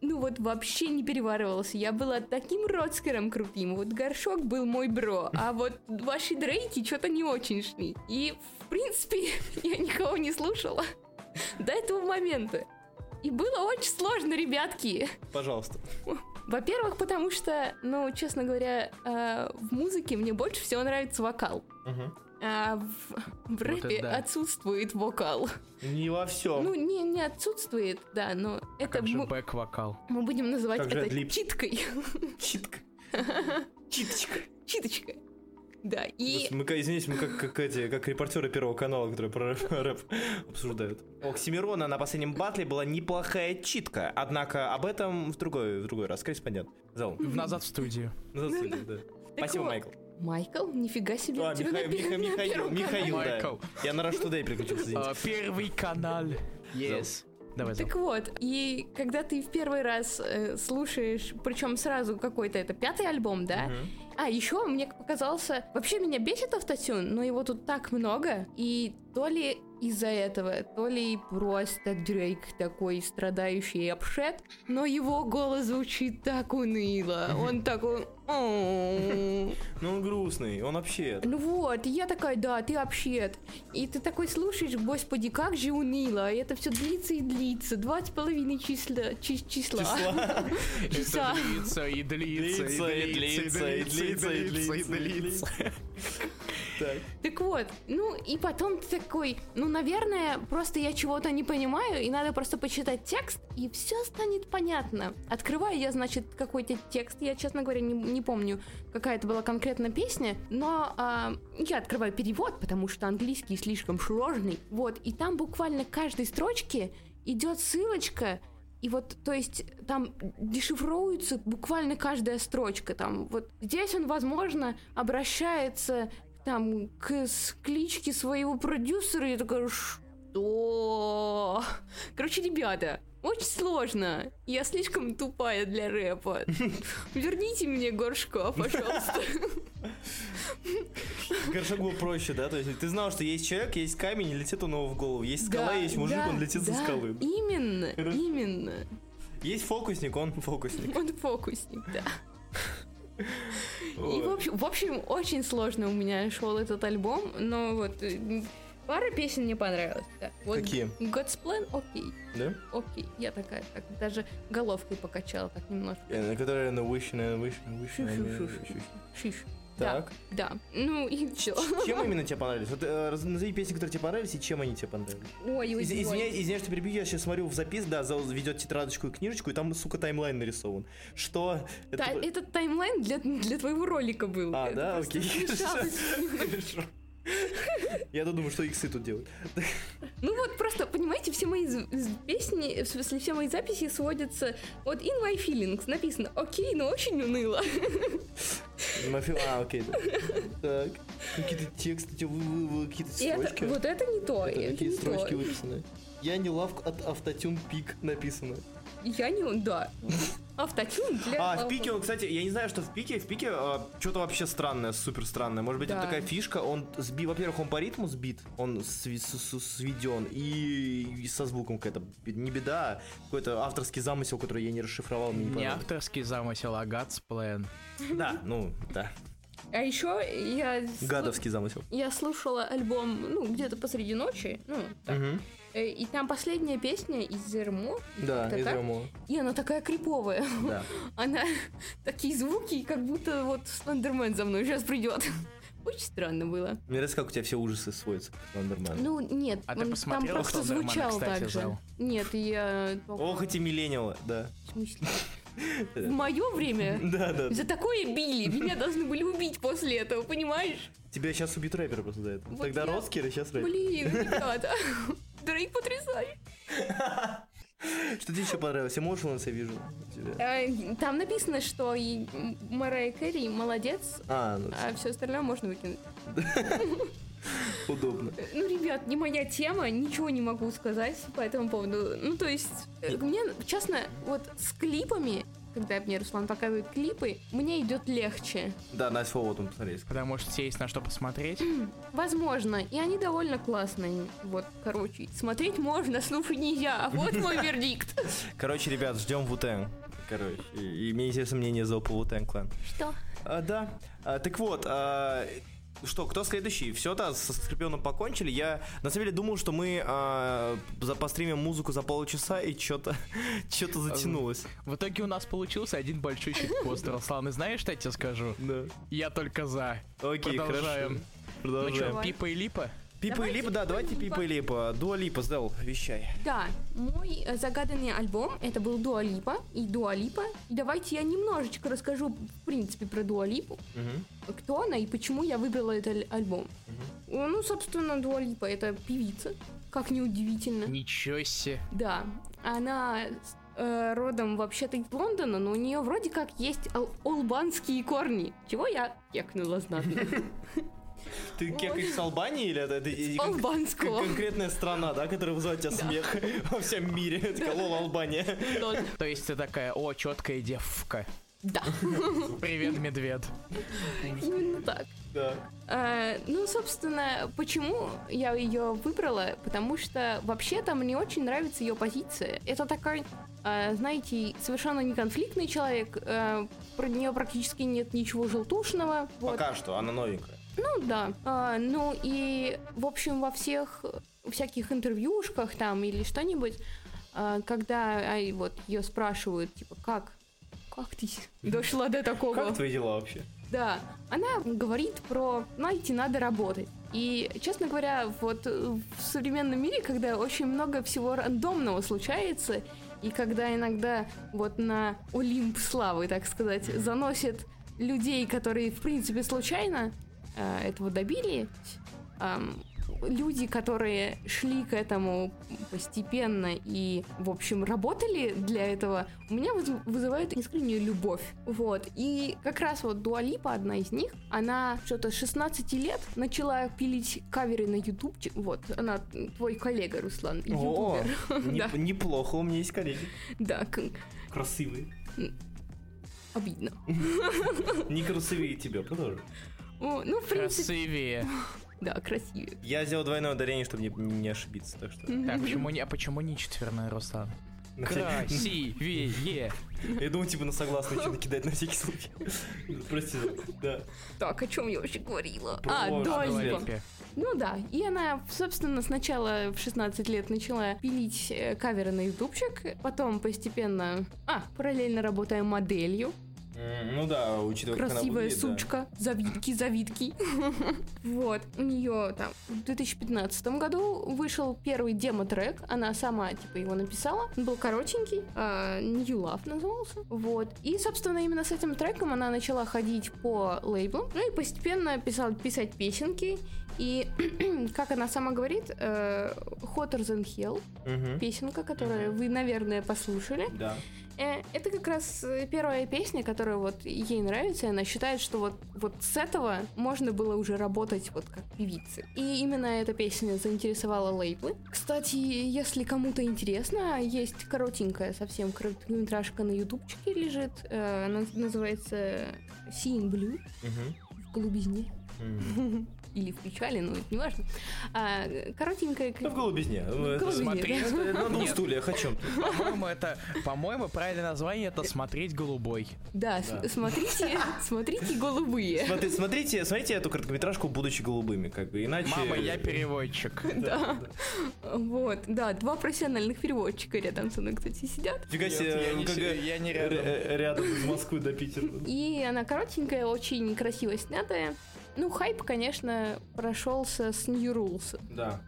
ну вот вообще не переваривался. Я была таким родскером крутым. Вот горшок был мой бро, а вот ваши дрейки что-то не очень шли. И, в принципе, я никого не слушала до этого момента. И было очень сложно, ребятки. Пожалуйста. Во-первых, потому что, ну, честно говоря, э, в музыке мне больше всего нравится вокал. Угу. А в, в рэпе вот да. отсутствует вокал. Не во всем. Ну, не, не отсутствует, да, но а это... Как же бэк-вокал? Мы будем называть как это читкой. Читка. Читочка. Читочка. Да, и... Мы, извините, мы как, как эти, как репортеры Первого канала, которые про рэп, рэп обсуждают. У Оксимирона на последнем батле была неплохая читка, однако об этом в другой, в другой раз. Корреспондент. Зал. Назад в студию. Назад в студию, да. Спасибо, Майкл. Майкл? Нифига себе. А, Миха... Миха... Михаил, Михаил, Майкл. да. Я на Rush Today переключился, Uh, первый канал. Yes. Давай, Так вот, и когда ты в первый раз э, слушаешь, причем сразу какой-то это пятый альбом, да? Мгм. А, еще мне показался... Вообще меня бесит автотюн, но его тут так много, и то ли из-за этого, то ли просто Дрейк такой страдающий обшет, но его голос звучит так уныло. Он такой... Ну, он грустный, он вообще... Ну вот, и я такая, да, ты вообще. И ты такой слушаешь, господи, как же уныло. И это все длится и длится. Два с половиной числа. чи- числа. Числа. Длится и длится, Длится, и длится, и длится, и длится, и длится. Так. Так вот, ну и потом ты такой, ну, наверное, просто я чего-то не понимаю, и надо просто почитать текст, и все станет понятно. Открываю я, значит, какой-то текст, я, честно говоря, не, не помню, какая это была конкретно песня, но а, я открываю перевод, потому что английский слишком сложный, вот, и там буквально каждой строчке идет ссылочка, и вот, то есть, там дешифровывается буквально каждая строчка. Там, вот здесь он, возможно, обращается там к кличке своего продюсера. и Я такая, что? Короче, ребята, очень сложно. Я слишком тупая для рэпа. Верните мне горшка, пожалуйста. Горшок был проще, да? То есть ты знал, что есть человек, есть камень, и летит он его в голову. Есть скала, Да, есть мужик, да, он летит со да, скалы. Именно, Хорошо. именно. Есть фокусник, он фокусник. Он фокусник, да. И, в общем, в общем, очень сложно у меня шел этот альбом, но вот пара песен мне понравилась. да. Вот Какие? God's Plan, окей, Да? окей. Я такая, так, даже головкой покачала так немножко. Э, На которой на wish, на wish, на wish. Шиш. Так. Да, да. Ну и все. Чем именно тебе понравились? Вот э, назови песни, которые тебе понравились, и чем они тебе понравились. Ой, ой, Из- ой. Извиняюсь, извиняюсь, что перебью, я сейчас смотрю в запис, да, ведет тетрадочку и книжечку, и там, сука, таймлайн нарисован. Что? Это Та- по- Этот таймлайн для, для твоего ролика был. А, Это да, окей. Хорошо. Я думаю, что иксы тут делают. Ну вот просто, понимаете, все мои песни, в смысле, все мои записи сводятся... Вот in my feelings написано окей, но очень уныло. А, окей. Так. Какие-то тексты, какие-то строчки. вот это не то, Это какие строчки выписаны? Я не лав от автотюн пик написано. Я не... Да. Автотюн для... А, в пике он, кстати, я не знаю, что в пике, в пике что-то вообще странное, супер странное. Может быть, Да. это такая фишка, он сби, во-первых, он по ритму сбит, он сви- с- с- сведен, и, и со звуком какая-то не беда, а какой-то авторский замысел, который я не расшифровал, мне не Не авторский замысел, а God's Plan. Да, ну, да, А еще я... гадовский замысел. Я слушала альбом, ну, где-то посреди ночи, ну, так. Э, и там последняя песня из Зермо, Да, из. Рэмо, и она такая криповая. да. Она такие звуки, как будто вот Слендермен за мной сейчас придет. Очень странно было. Мне нравится, как у тебя все ужасы сводятся к Слендерману. Ну, нет, А ты он там посмотрела просто Слендермена, звучал кстати, так же. Зал? Нет, я... Ох, эти миллениалы, да. В смысле? В мое время Да, да. за такое били. Меня должны были убить после этого, понимаешь? Тебя сейчас убьют рэперы просто за это. Вот Тогда я- роскер, а сейчас рэпер. Блин, ребята. Дрейк потрясающий. Что тебе еще понравилось? Emotionless я вижу. Э, Там написано, что и Марая Кэрри молодец, А, ну, а все остальное можно выкинуть. удобно. Ну, ребят, не моя тема, ничего не могу сказать по этому поводу. Ну, то есть, э, мне, честно, вот с клипами, когда мне Руслан показывает клипы, мне идет легче. Да, Nice Forward он посмотреть. Потому что тебе есть на что посмотреть. Возможно, и они довольно классные. Вот, короче, смотреть можно, слушать нельзя. Вот мой вердикт. Короче, ребят, ждем Вутен. Короче, и, и мне интересно мнение за по Вутен клан. Что? А, да. А, так вот, а, что, кто следующий? Все, да, со Скорпионом покончили. Я на самом деле думал, что мы за постримим музыку за полчаса и что-то что-то затянулось. В итоге у нас получился один большой щитпост, Руслан. И знаешь, что я тебе скажу? Да. Я только за. Окей, Продолжаем. хорошо. Ну что, Продолжаем. Пипа и Липа? Пипа и Липа, да, давайте Пипа и Липа. Дуа Липа, Сдел, вещай. Да, мой э, загаданный альбом это был Дуа Липа и Дуа Липа. И давайте я немножечко расскажу, в принципе, про Дуа Липу. Кто она и почему я выбрала этот альбом. Ну, собственно, Дуа Липа это певица, как неудивительно. Ничего себе. Да, она э, родом вообще-то из Лондона, но у нее вроде как есть ал- албанские корни. Чего я кекнула знатно. Ты кекаешь с Албании или это, это Албанского. кон- конкретная страна, да, которая вызывает у тебя смех во всем мире? Такая, лол, Албания. То есть ты такая, о, четкая девка. Да, Привет, медведь. именно так. Да. Э, ну, собственно, почему я ее выбрала? Потому что вообще-то мне очень нравится ее позиция. Это такой, э, знаете, совершенно не конфликтный человек. э, про нее практически нет ничего желтушного. Вот. Пока что, она новенькая. Ну да. А, ну и, в общем, во всех всяких интервьюшках там или что-нибудь, а, когда ай, вот ее спрашивают, типа, как? Как ты дошла до такого? Как твои дела вообще? Да, она говорит про, знаете, надо работать. И, честно говоря, вот в современном мире, когда очень много всего рандомного случается, и когда иногда вот на Олимп славы, так сказать, заносят людей, которые, в принципе, случайно э, этого добились, люди, которые шли к этому постепенно и, в общем, работали для этого, у меня выз- вызывает искреннюю любовь. Вот. И как раз вот Дуалипа, одна из них, она что-то с 16 лет начала пилить каверы на YouTube. Вот, она твой коллега, Руслан, О, ютубер. Да. неплохо, у меня есть коллеги. Да, Красивые. обидно. Не красивее тебя, продолжи. О, Ну, в принципе, Красивее. да, красивее. Я сделал двойное ударение, чтобы не, не ошибиться, так что... Так, почему не, а почему не четверной, Руслан? Красивее. Я думаю, типа на согласные что-то кидать на всякий случай. Прости, да. Так, о чем я вообще говорила? А, Дуа. Ну да, и она, собственно, сначала в 16 лет начала пилить э, каверы на ютубчик, потом постепенно, а, параллельно работая моделью, Ну да, учитывая, как она красивая выглядит, да. сучка, завитки, завитки. Вот, у нее там в 2015 году вышел первый демо-трек, она сама, типа, его написала, он был коротенький, а, New Love назывался, вот, и, собственно, именно с этим треком она начала ходить по лейблу, ну и постепенно писала, писать песенки, и, как она сама говорит, э, Hotter Than Hell, песенка, которую вы, наверное, послушали, Да. Э, Это как раз э, первая песня, которая вот ей нравится, и она считает, что вот, вот с этого можно было уже работать вот как певицы. И именно эта песня заинтересовала лейблы. Кстати, если кому-то интересно, есть коротенькая совсем короткометражка на ютубчике лежит. Э, Она называется Seeing Blue Мгм. в голубизне. Мгм. Или в печали, ну, это не важно. А, коротенькая... Ну, в голубизне. Ну, это- голубизне, смотри, да. На двух стульях, о чем ты? По-моему, это, по-моему, правильное название это смотреть голубой. Да, смотрите, смотрите голубые. Смотри- Смотрите, смотрите эту короткометражку, будучи голубыми, как бы, иначе... Мама, я переводчик. Да. Вот, да, два профессиональных переводчика рядом со мной, кстати, сидят. Фига себе, я ну, не как я не рядом. Рядом из Москвы до Питера. И она коротенькая, очень красиво снятая. Ну, хайп, конечно, прошелся с New Rules. Да.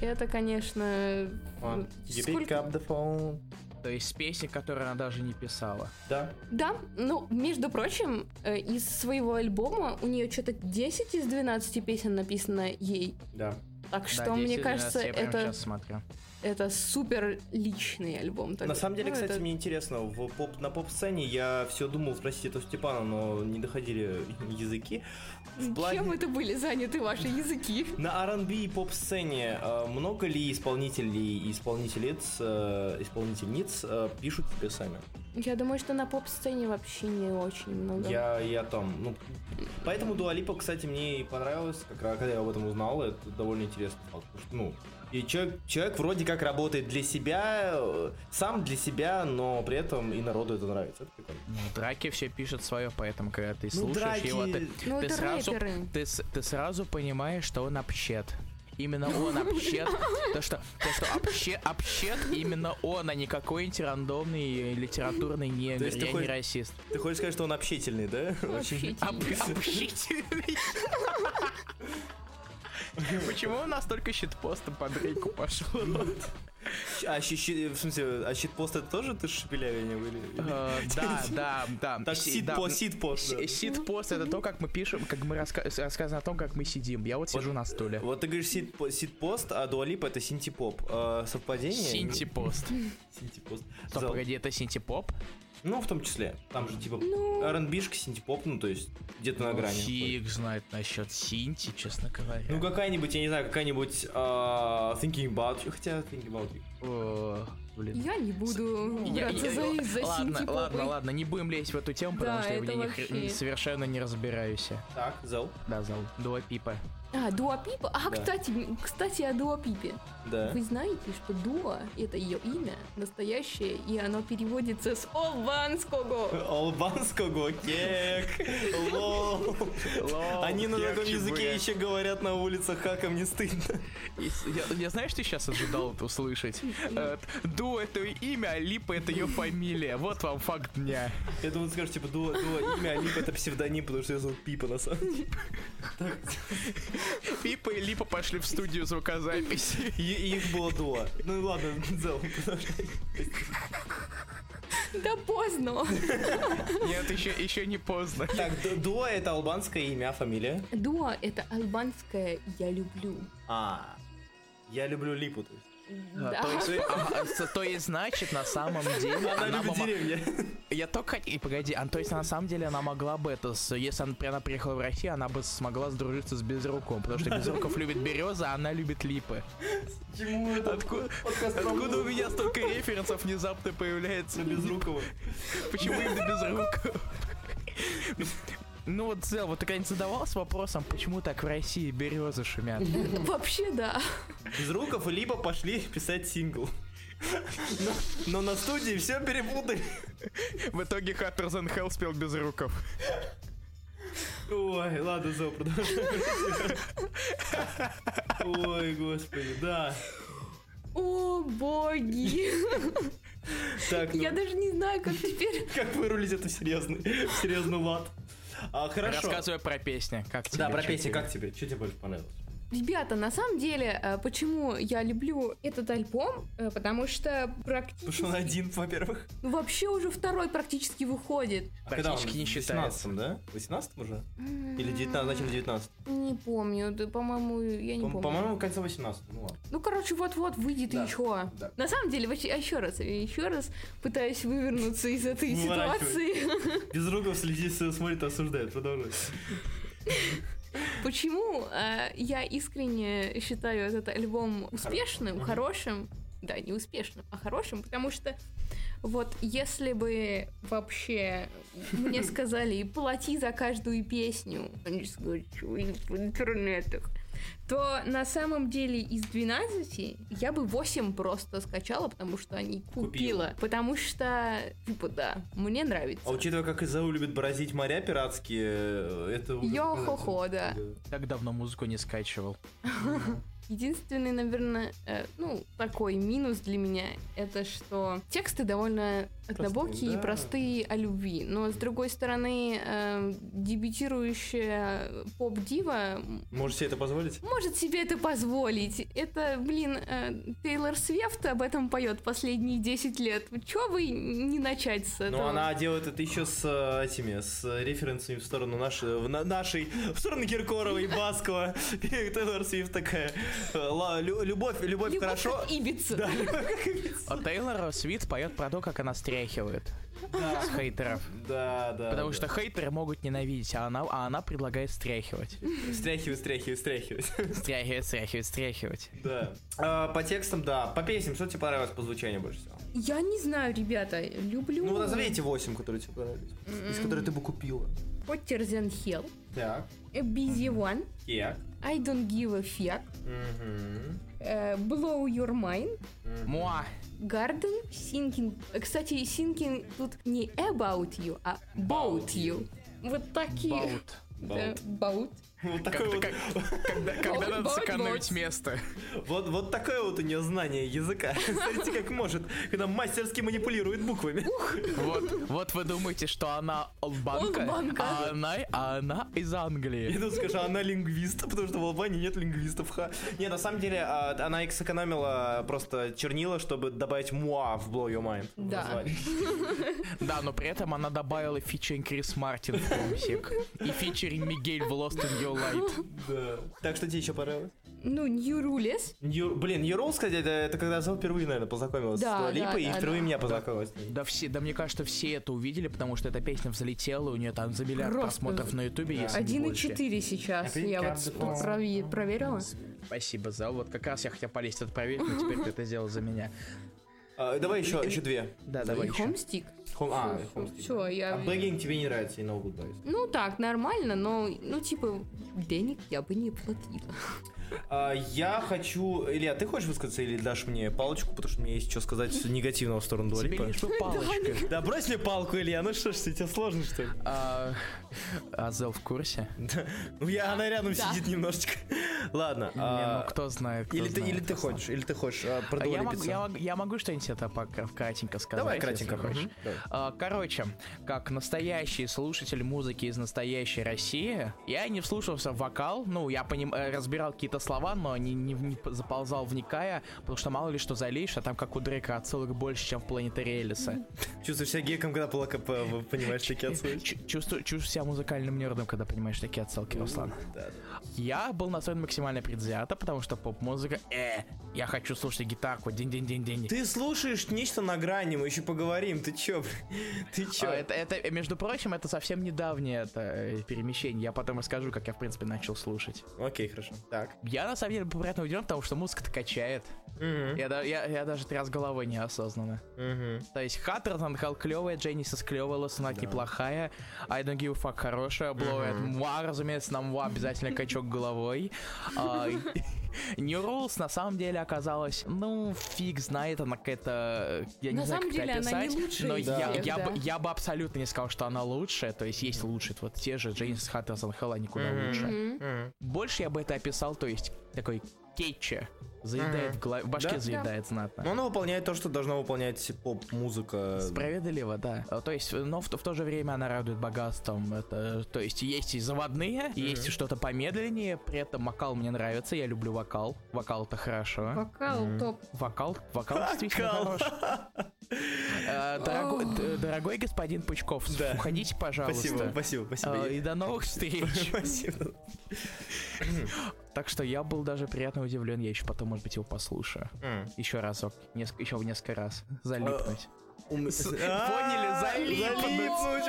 Это, конечно... You pick Сколько... up the phone. То есть песни, которые она даже не писала. Да. Да, ну, между прочим, э, из своего альбома у нее что-то 10 из 12 песен написано ей. Да. Так что, Да, мне 10-12, кажется, я прямо это, сейчас смотрю. Это супер личный альбом. На такой. самом деле, Ну, кстати, это- мне интересно, в поп, на поп-сцене я все думал спросить это у Степана, но не доходили языки. В плане- Чем это были заняты ваши языки? На R&B и поп-сцене э, много ли исполнителей и исполнительниц, э, исполнительниц э, пишут себе сами? Я думаю, что на поп-сцене вообще не очень много. Я, я там, ну, поэтому Дуалипа, кстати, мне и понравилось, как раз, когда я об этом узнал, это довольно потому что, ну, и человек, человек вроде как работает для себя, сам для себя, но при этом и народу это нравится. Это прикольно. Ну, Драки все пишут свое, поэтому когда ты Ну, слушаешь драки... его, ты, Ну, ты сразу, рэперы. ты, ты сразу понимаешь, что он общет. Именно он общет. То, что, то, что обще- общет именно он, а не какой-нибудь рандомный литературный негр. ты Я не хочешь- расист. Ты хочешь сказать, что он общительный, да? Общительный. Об- общительный. Почему у нас только щитпостом под рейку пошло? А, щи, в смысле, а щитпост это тоже ты шепелявение были? Э, да, да, да. Так, ситпост, ситпост. Ситпост это то, как мы пишем, как мы рассказываем о том, как мы сидим. Я вот сижу на стуле. Вот ты говоришь ситпост, а дуалип это синтипоп. Э, совпадение? Синтипост. Синтипост. Стоп, погоди, это синтипоп? Ну, в том числе. Там же, типа, ну... R&B-шка, синтепоп, ну, то есть, где-то на грани. Фиг знает насчет синти, честно говоря. Ну, какая-нибудь, я не знаю, какая-нибудь uh, Thinking About You, хотя Thinking About You. Uh, блин. Я не буду браться я, я, за, за Ладно, ладно, ладно, не будем лезть в эту тему, потому да, что я в ней вообще... совершенно не разбираюсь. Так, Зел? Да, Зел. Дуа Пипа. А, Дуа Пипа? А, да. кстати, кстати, о Дуа Пипе. Да. Вы знаете, что Дуа — это ее имя настоящее, и оно переводится с албанского. Албанского? Кек! Лол! Они на таком языке еще говорят на улицах, как им не стыдно. Я, знаешь, что сейчас ожидал услышать? Э, Дуа — это имя, а Липа — это ее фамилия. Вот вам факт дня. Я думаю, ты скажешь, типа, Дуа, Дуа имя, а Липа — это псевдоним, потому что я зовут Пипа на самом деле. Пипа и Липа пошли в студию звукозаписи. И, их было дуа. Ну ладно, Зел, Да поздно. Нет, еще, еще не поздно. Так, Дуа это албанское имя, фамилия? Дуа это албанское «я люблю». А, я люблю Липу, то есть. Да. То, есть, а, то есть, значит, на самом деле... Она, она любит деревья. Я только... И погоди, а, то есть, на самом деле, она могла бы это... С, если она, она приехала в Россию, она бы смогла сдружиться с Безруком, потому что Безруков любит березы, а она любит липы. Чему это? Откуда, откуда у меня столько референсов внезапно появляется? Безрукова. Почему именно Безрукова? Ну вот, Зел, вот ты когда-нибудь задавался вопросом, почему так в России березы шумят? Вообще, да. Без руков либо пошли писать сингл. Но, но на студии все перепутали. В итоге Хаттерсон Хелл спел без руков. Ой, ладно, Зел, продолжай. Ой, господи, да. О, боги. Так, ну... Я даже не знаю, как теперь... Как вырулить это в серьезный, в серьезный лад. А, хорошо. Рассказывай про песни. Как тебе? Да, про песни, как тебе? Что тебе больше понравилось? Ребята, на самом деле, э, почему я люблю этот альбом? Э, потому что практически... Потому что он один, во-первых. Вообще уже второй практически выходит. А практически не считается. 18 да? 18 уже? Или 19, начали 19? Не помню, да, по-моему, я не помню. По-моему, конца 18 ну ладно. Ну, короче, вот-вот выйдет да. еще. Да. На самом деле, еще раз, еще раз пытаюсь вывернуться из этой ситуации. Без рук следит, смотрит, осуждает. Продолжай. Почему э, я искренне считаю этот альбом успешным, хорошим? Да, не успешным, а хорошим, потому что вот если бы вообще мне сказали, плати за каждую песню, они сказали, что в интернетах, то на самом деле из 12 я бы 8 просто скачала, потому что они купила. купила. Потому что, типа, да, мне нравится. А учитывая, как Изау любит бороздить моря пиратские, э, это... Йо-хо-хо, да. Так давно музыку не скачивал. Единственный, наверное, э, ну, такой минус для меня, это что тексты довольно однобокие да. и простые о любви. Но, с другой стороны, э, дебютирующая поп-дива... Может себе это позволить? Может себе это позволить. Это, блин, э, Тейлор Свифт об этом поет последние 10 лет. Чего бы не начать с этого? Ну, она делает это еще с э, этими, с референсами в сторону нашей, в, на, нашей, в сторону Киркорова и Баскова. Тейлор Свифт такая любовь, любовь, любовь хорошо. Любовь как Ибица. А Тейлор Свит поет про то, как она стряхивает да. с хейтеров. Да, да. Потому да. что хейтеры могут ненавидеть, а она, а она предлагает стряхивать. Стряхивать, стряхивать, стряхивать. Стряхивать, стряхивать, стряхивать. Да. А, по текстам, да. По песням, что тебе понравилось по звучанию больше всего? Я не знаю, ребята. Люблю... Ну, назови эти восемь, которые тебе понравились. Из которых ты бы купила. Hotter Than Hell. Так. A Busy One. Так. I Don't Give a Fuck. Uh, Blow Your Mind. Муа. Garden, Thinking... Кстати, Thinking тут не about you, а about you. Вот такие... About. Да, about. Вот такой вот... Когда, когда, надо сэкономить место. Вот, вот такое вот у нее знание языка. Смотрите, как может, когда мастерски манипулирует буквами. Вот, вот вы думаете, что она албанка, а она, а она из Англии. Я тут скажу, она лингвист, потому что в Албании нет лингвистов. Ха. Не, на самом деле, а, она их сэкономила просто чернила, чтобы добавить муа в Blow Your Mind. Да. Да, но при этом она добавила фичеринг Крис Мартин в Homesick и фичеринг Мигель в Lost in Your Light. Да. Так что тебе еще понравилось? Ну, Рулес. Нью- Блин, Юрол, кстати, это, это когда я впервые, наверное, познакомилась Да, с Липой, да, и да, впервые да. меня познакомилась. Да все, да мне кажется, все это увидели, потому что эта песня взлетела, у нее там за миллиард Просто просмотров на ютубе, если не больше. 1,4 сейчас. Я вот прове- проверила. Спасибо, Зал. Вот как раз я хотел полезть это проверить, но теперь ты это сделал за меня. А, давай еще, еще две. Да, давай еще. Хомстик. Хом- а, Homestick. Все, я... А Begging тебе не нравится, и No Good Boys. Ну так, нормально, но, ну, типа, денег я бы не платила. А, я хочу... Илья, ты хочешь высказаться или дашь мне палочку, потому что мне есть что сказать негативного в сторону Дуа Тебе Липы? лишь бы палочка. Да брось мне палку, Илья, ну что ж, тебе сложно, что ли? А а Зел в курсе? Да. Ну, я, она рядом сидит немножечко. Ладно. Не, а, ну кто знает, кто Или ты, или ты хочешь, или ты хочешь а, про А Я могу, что-нибудь это кратенько сказать. Давай кратенько. хочешь. А, Короче, как настоящий слушатель музыки из настоящей России, я не вслушался в вокал, ну, я э, разбирал какие-то слова, но не, не, не заползал вникая, потому что мало ли что залишь, а там как у Дрейка отсылок больше, чем в Планетаре Элиса. Чувствуешь себя геком, когда ЛКП понимаешь такие отсылки? Чу- Чувствую, чувствую себя музыкальным нердом, когда понимаешь такие отсылки, Руслан. Я был настроен максимально предвзято, потому что поп-музыка, э, я хочу слушать гитарку, день-день-день-день. Ты слушаешь нечто на грани, мы еще поговорим. Ты чё? Ты чё? А, это, это, между прочим, это совсем недавнее это, э, перемещение. Я потом расскажу, как я, в принципе, начал слушать. Окей, хорошо. Так. Я, на самом деле, приятно удивлен, потому что музыка-то качает. Я, я, я даже тряс головой неосознанно. Мгм. То есть Хаттер Хал клевая, Дженнисис клевая, Лосунат неплохая, I Don't Give a Fuck хорошая, Blow It Муа, разумеется, на Муа обязательно качок головой. А, New Rules на самом деле оказалась, ну, фиг знает, она какая-то, я не На знаю, самом как это деле она не описать, лучшая но я, всех, я, да. бы, я бы абсолютно не сказал, что она лучшая, то есть есть лучшие, вот те же Дженнисис Хаттер Хелл, они куда лучше. Больше я бы это описал, то есть такой кетча, заедает в, голове, в башке Да? заедает знатно. Ну, она выполняет то, что должна выполнять поп-музыка. Справедливо, да. А, То есть, но в, в то же время она радует богатством. Это, то есть, есть и заводные, есть и что-то помедленнее. При этом вокал мне нравится, я люблю вокал. Вокал это хорошо. Вокал топ. Вокал, вокал действительно хорош. Э, Дорогой, господин Пучков, Да. уходите, пожалуйста. Спасибо, спасибо, спасибо. Э, И до новых встреч. Спасибо. Так что я был даже приятно удивлен, я еще потом, может быть, его послушаю. М. Еще разок, неск- еще в несколько раз. Залипнуть. С- А, поняли? Залипнуть.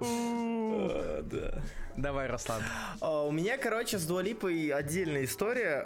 А, Да. Давай, Руслан. А, У меня, короче, с Дуалипой отдельная история.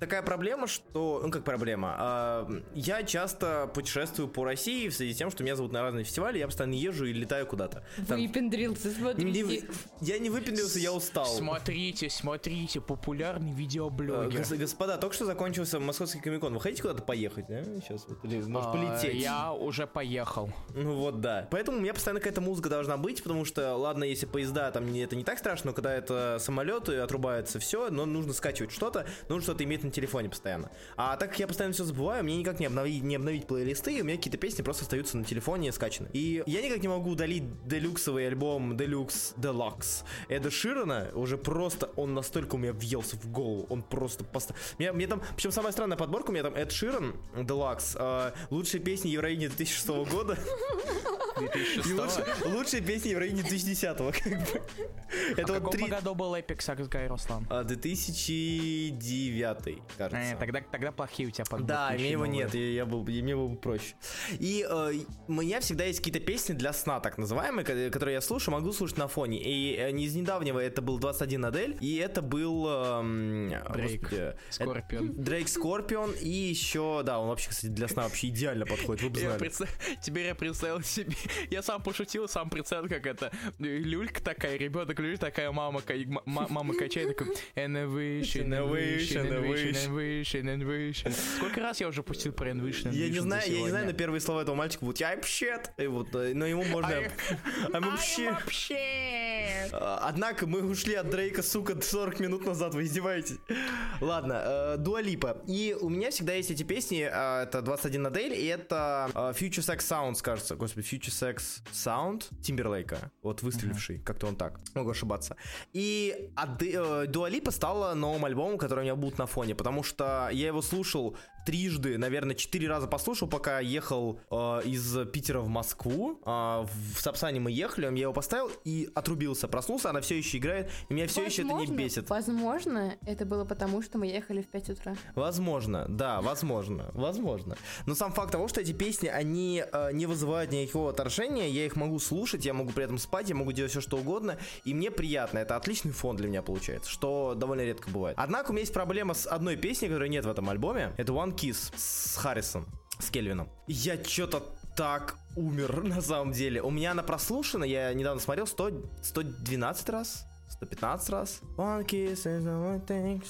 Такая проблема, что... Ну, как проблема? А, Я часто путешествую по России в связи с тем, что меня зовут на разные фестивали, я постоянно езжу и летаю куда-то. Там- Выпендрился, смотрите. не- Я не выпендрился, я устал. Смотрите, смотрите, популярный видеоблогер. гос- Господа, только что закончился московский комикон. Вы хотите куда-то поехать, да? Сейчас вот. Или, может, А, полететь? Я уже поехал. Ну вот, да. Поэтому у меня постоянно какая-то музыка должна быть, потому что, ладно, если поезда, там это не так страшно, но когда это самолеты, отрубается все, но нужно скачивать что-то, нужно что-то иметь на телефоне постоянно. А так как я постоянно все забываю, мне никак не обновить, не обновить плейлисты, и у меня какие-то песни просто остаются на телефоне скачаны. И я никак не могу удалить делюксовый альбом Deluxe Deluxe Эда Ширана, уже просто, он настолько у меня въелся в голову, он просто поста... Мне, мне там, причем самая странная подборка, у меня там Эд Ширан Deluxe, э, лучшие песни Евровидения 2006 года, 2006 лучше- лучшие песни Евровидения 2010 как бы. А Это в вот каком три... году был Epic Sax Guy, Руслан? А, 2009, кажется. Э, тогда, тогда плохие у тебя подборки. Да, мне его новые. нет, я, я был, мне было бы проще. И э, у меня всегда есть какие-то песни для сна, так называемые, ко- которые я слушаю, могу слушать на фоне. И э, не из недавнего это был 21 Адель, и это был... эм, Дрейк. господи, Скорпион. Дрейк Скорпион, и еще, да, он вообще, кстати, для сна вообще идеально подходит, вы бы Я знали. Теперь я представил себе, я сам пошутил, сам представил, как это люлька такая, ребенок люлька такая, мама, мама качает такой and wish, and wish, and wish, and wish, and wish. Сколько раз я уже пустил про and Я не знаю, я не знаю, сегодня? первые слова этого мальчика будут «Я вообще И вот, э, но ему можно... А вообще... А, однако мы ушли от Дрейка, сука, 40 минут назад, вы издеваетесь. Ладно, Дуалипа. И у меня всегда есть эти песни, а, это 21 на Дейль, и это а, Future Sex Sounds, кажется. Господи, Future Sex Sound Тимберлейка. Вот выстреливший, uh-huh. как-то он так. Могу ошибаться. И Дуалипа стала новым альбомом, который у меня будет на фоне, потому что я его слушал трижды, наверное, четыре раза послушал, пока ехал э, из Питера в Москву. Э, в Сапсане мы ехали, я его поставил и отрубился, проснулся, она все еще играет, и меня все еще это не бесит. Возможно, это было потому, что мы ехали в 5 утра. Возможно, да, возможно, возможно. Но сам факт того, что эти песни, они э, не вызывают никакого отторжения, я их могу слушать, я могу при этом спать, я могу делать все, что угодно, и мне приятно, это отличный фон для меня получается, что довольно редко бывает. Однако у меня есть проблема с одной песней, которой нет в этом альбоме, это One Kiss с Харрисом, с Кельвином. Я что-то так умер на самом деле. У меня она прослушана, я недавно смотрел 100, 112 раз. 115 раз. One kiss is all things.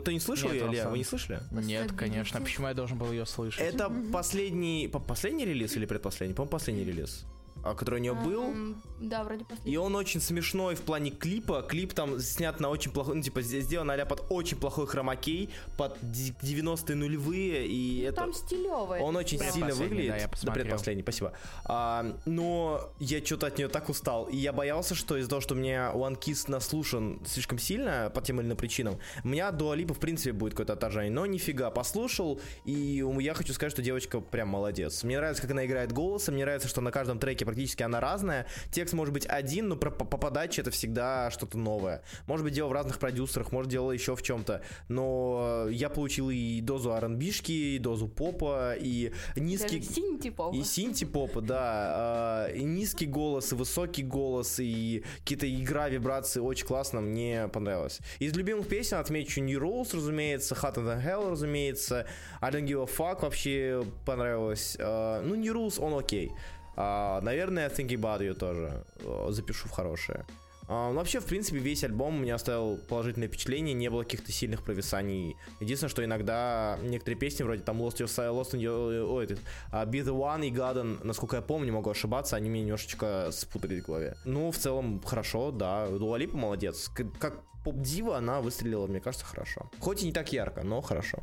Кто не слышал Нет, ее, Илья? Вы не слышали? Нет, конечно. Почему я должен был ее слышать? Это последний... Последний релиз или предпоследний? По-моему, последний релиз. А, который у нее был. Да, вроде последний. И он очень смешной в плане клипа. Клип там снят на очень плохой, ну, типа, сделан а под очень плохой хромакей, под 90-е нулевые, и ну, это... Там стилевый. Он очень сильно выглядит. Да, я посмотрел. Да, предпоследний, спасибо. А, но я что-то от нее так устал, и я боялся, что из-за того, что у меня One Kiss наслушан слишком сильно, по тем или иным причинам, у меня Дуа Липа, в принципе, будет какое-то отторжение, но нифига, послушал, и я хочу сказать, что девочка прям молодец. Мне нравится, как она играет голосом, мне нравится, что на каждом треке практически она разная. Текст может быть один, но по, по подаче это всегда что-то новое. Может быть, дело в разных продюсерах, может, дело еще в чем-то. Но я получил и дозу R&B-шки, и дозу попа, и низкий... Даже синти-попа. И синти-попа, да. И низкий голос, и высокий голос, и какие-то игра, вибрации. Очень классно, мне понравилось. Из любимых песен отмечу New Rules, разумеется, Hot than Hell, разумеется, I Don't Give a Fuck вообще понравилось. Ну, New Rules, он окей. А, наверное, Think About You тоже э, запишу в хорошее. А, ну, вообще, в принципе, весь альбом у меня оставил положительное впечатление, не было каких-то сильных провисаний. Единственное, что иногда некоторые песни, вроде там Lost Your Style, Lost in Your... Ой, этот, uh, Be The One и Garden, насколько я помню, не могу ошибаться, они мне немножечко спутали в голове. Ну, в целом, хорошо, да. Дуалипа молодец. Как поп-дива она выстрелила, мне кажется, хорошо. Хоть и не так ярко, но хорошо.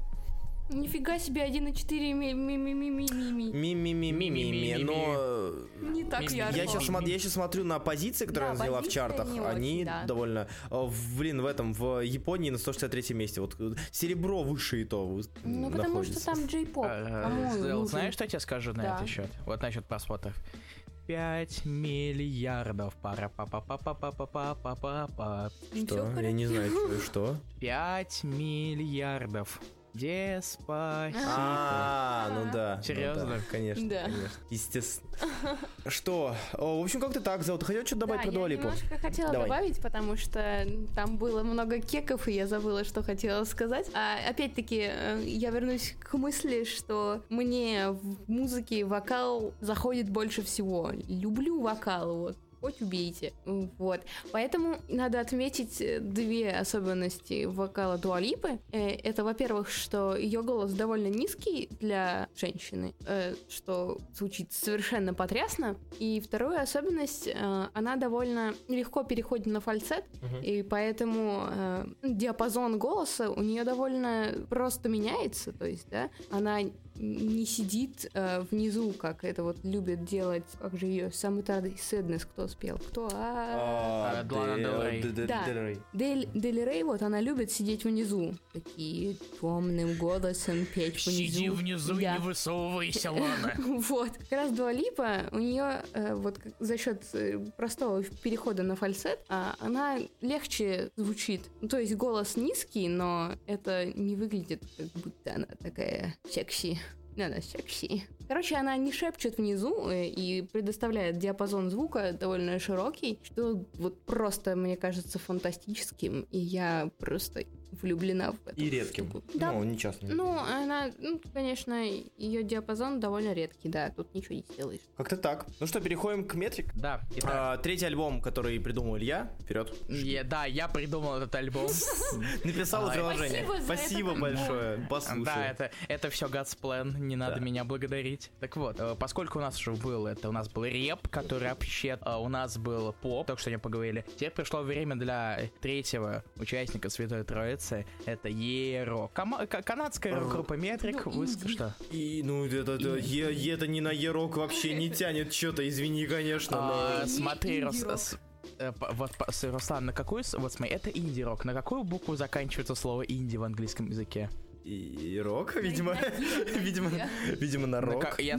Нифига себе, 1,4 ми-ми-ми-ми-ми. Ми-ми-ми-ми-ми, но... Не так ярко. Я сейчас, смотрю, я сейчас смотрю на позиции, которые да, она взяла в чартах. Они да. довольно... Блин, в этом, в Японии на 163 месте. Вот серебро выше и то Ну, потому что там джей-поп. Знаешь, что я тебе скажу на этот счет? Вот насчет просмотров. 5 миллиардов. пара па па па па па па па па па па Что? Я не знаю, что. 5 миллиардов. Деспасито. А, ну да. Серьезно? Ну да, конечно, да. конечно. Естественно. Что? В общем, как-то так зовут. Хотел что-то добавить про Дуалипу? Я немножко хотела Давай. добавить, потому что там было много кеков, и я забыла, что хотела сказать. А, опять-таки, э, я вернусь к мысли, что мне в музыке вокал заходит больше всего. Люблю вокал, вот хоть убейте. Вот. Поэтому надо отметить э, две особенности вокала Дуалипы. Э, это, во-первых, что ее голос довольно низкий для женщины, э, что звучит совершенно потрясно. И вторую особенность, она довольно легко переходит на фальцет, uh-huh. и поэтому диапазон голоса у нее довольно просто меняется. То есть, да, она не сидит э, внизу, как это вот любят делать, как же ее самый Сэднес, кто спел? Кто? А, Да, Дель Рей, вот она любит сидеть внизу, такие темным голосом петь внизу. Сиди внизу и не высовывайся, Лана. Вот, как раз Дуалипа, у нее э, вот за счет э, простого перехода на фальцет, а, она легче звучит. Ну, то есть голос низкий, но это не выглядит, как будто она такая секси. Надо секси. Короче, она не шепчет внизу э, и предоставляет диапазон звука довольно широкий, что вот просто, мне кажется, фантастическим. И я просто влюблена в это. И редким. Да. Ну, не часто. Ну, она, ну, конечно, ее диапазон довольно редкий, да, тут ничего не сделаешь. Как-то так. Ну что, переходим к метрик. Да, итак. А, третий альбом, который придумал Илья. Вперед. Я- да, я придумал этот альбом. Написал приложение. Спасибо большое. Да, Послушай. это, это все God's Plan, не надо Да. меня благодарить. Так вот, э, поскольку у нас уже был это, у нас был реп, который вообще, э, у нас был поп, только что не поговорили. Теперь пришло время для третьего участника Святой Троицы, это Еро. Кама- канадская Э, группа Метрик. ну, Вы что? И, ну, это, это, е, это не на Ерок вообще не тянет что-то, извини, конечно, но... А, смотри, Рус- инди-рок. с- э, вот, Руслан, на какую, вот смотри, это инди-рок. На какую букву заканчивается слово инди в английском языке? И рок, видимо, видимо, видимо, на рок. я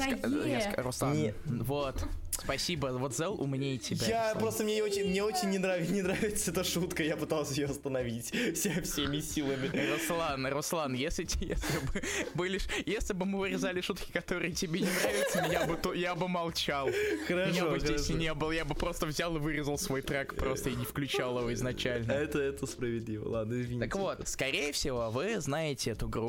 Руслан, вот, спасибо, вот Зел умнее тебя. Я Руслан. просто мне очень, мне очень не, нрав- не нравится эта шутка, я пытался ее остановить вся, всеми силами. Руслан, Руслан, если, если бы были, если бы мы вырезали шутки, которые тебе не нравятся, я бы, то, я бы молчал. Меня Хорошо, бы здесь хорошо. и не было, я бы просто взял и вырезал свой трек просто и не включал его изначально. Это, это справедливо, ладно, извините. Так вот, скорее всего, вы знаете эту группу,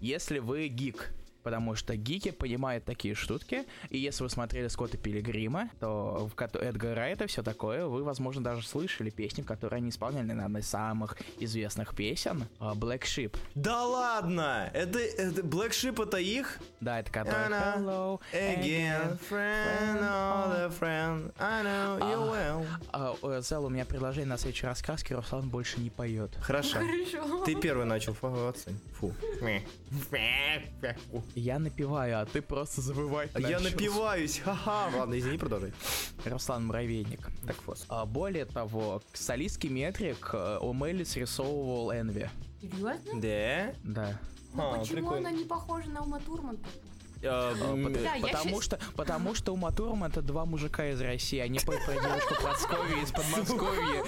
если вы гик. Потому что гики понимают такие штуки. И если вы смотрели Скотта Пилигрима, то в кото- Эдгара Райта все такое, вы, возможно, даже слышали песни, которые они исполняли на одной из самых известных песен а, Black Sheep. Да ладно! Это, это Black Sheep это их? Да, это которая Hello Again, friend, all the friend, I know you well. А, о, Зел, у меня предложение на следующей раскраске, Руслан больше не поет. Хорошо. Хорошо. Ты первый начал, фу. Фу. Я напеваю, а ты просто забывай. Я напиваюсь, ха-ха. Ладно, извини, продолжай. Руслан Муравейник. Так вот. А, более того, солистский метрик э, Омели срисовывал Энви. Серьезно? Да? Да. А, Почему прикольно. она не похожа на Ума Турман? Э, А, Да, потому, что, потому что Ума Турман это два мужика из России, они про девушку Подмосковья из Подмосковья,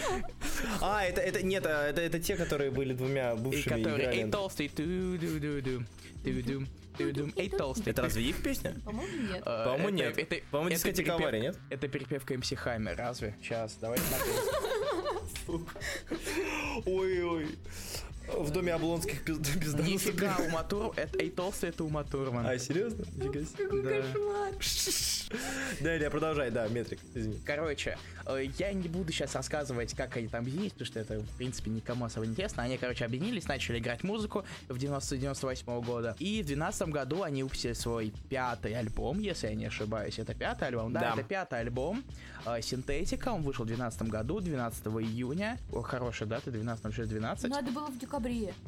А, это, это, нет, а, это, это те, которые были двумя и бывшими которые играли. Эй, толстый, ту-ду-ду-ду, ту-дум, ту-дум, эй, толстый. Это разве их песня? По-моему, нет. А, По-моему, нет. это- По-моему, это дискотека авария, нет? Это перепевка МС Хаммер, разве? Сейчас, давай смотреть. Ой-ой. В доме Облонских пизд- пизданутых. Нифига, Турман, это Эй, толстый, это Ума Турман. А, серьезно? Нифига себе. Какой да. кошмар. Да, Илья, продолжай, да, метрик, извини. Короче, э, я не буду сейчас рассказывать, как они там объединились, потому что это, в принципе, никому особо не интересно. Они, короче, объединились, начали играть музыку в 90-98 года. И в 2012 году они выпустили свой пятый альбом, если я не ошибаюсь. Это пятый альбом? Да, Да. это пятый альбом. Э, Синтетика, он вышел в 2012 году, 12 июня. О, хорошая дата, 12 6 12 Надо было в декабре.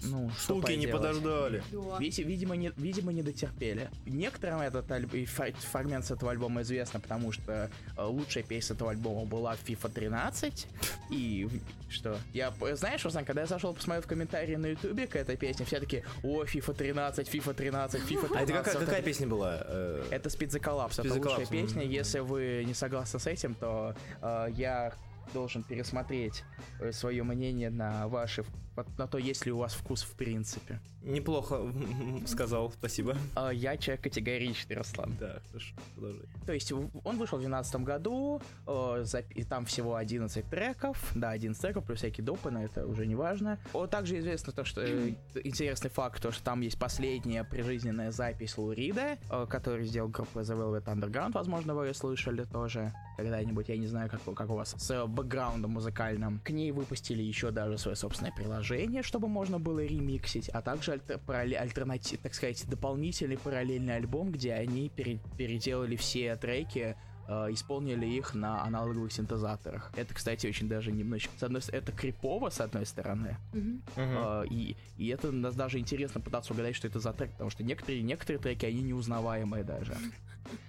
Ну, что Суки не подождали. Да. Види- видимо, не, видимо, не дотерпели. Некоторым этот альб- фрагмент с этого альбома известно, потому что э, лучшая песня этого альбома была FIFA 13. И что? Я, знаешь, Руслан, когда я зашел посмотрел в комментарии на ютубе к этой песне, все таки о, FIFA 13, FIFA 13, FIFA 13. А это какая, какая песня была? Э, Это Speed the Collapse, это лучшая песня. Если вы не согласны с этим, то э, я должен пересмотреть свое мнение на ваши на то, есть ли у вас вкус в принципе. Неплохо сказал, спасибо. А, я человек категоричный, Руслан. Да, хорошо, продолжай. То есть он вышел в 2012 году, э, и там всего 11 треков, да, 11 треков, плюс всякие допы, но это уже не важно. Также известно то, что э, интересный факт, то, что там есть последняя прижизненная запись Лу Рида, э, который сделал группа The Velvet Underground, возможно, вы ее слышали тоже когда-нибудь, я не знаю, как, у- как у вас с бэкграундом музыкальным. К ней выпустили еще даже свое собственное приложение, чтобы можно было ремиксить, а также альтер- альтернатив, так сказать, дополнительный параллельный альбом, где они пере- переделали все треки э, исполнили их на аналоговых синтезаторах. Это, кстати, очень даже немножечко... С одной, с- это крипово, с одной стороны, Мгм. э, и, и это нас даже интересно пытаться угадать, что это за трек, потому что некоторые, некоторые треки, они неузнаваемые даже.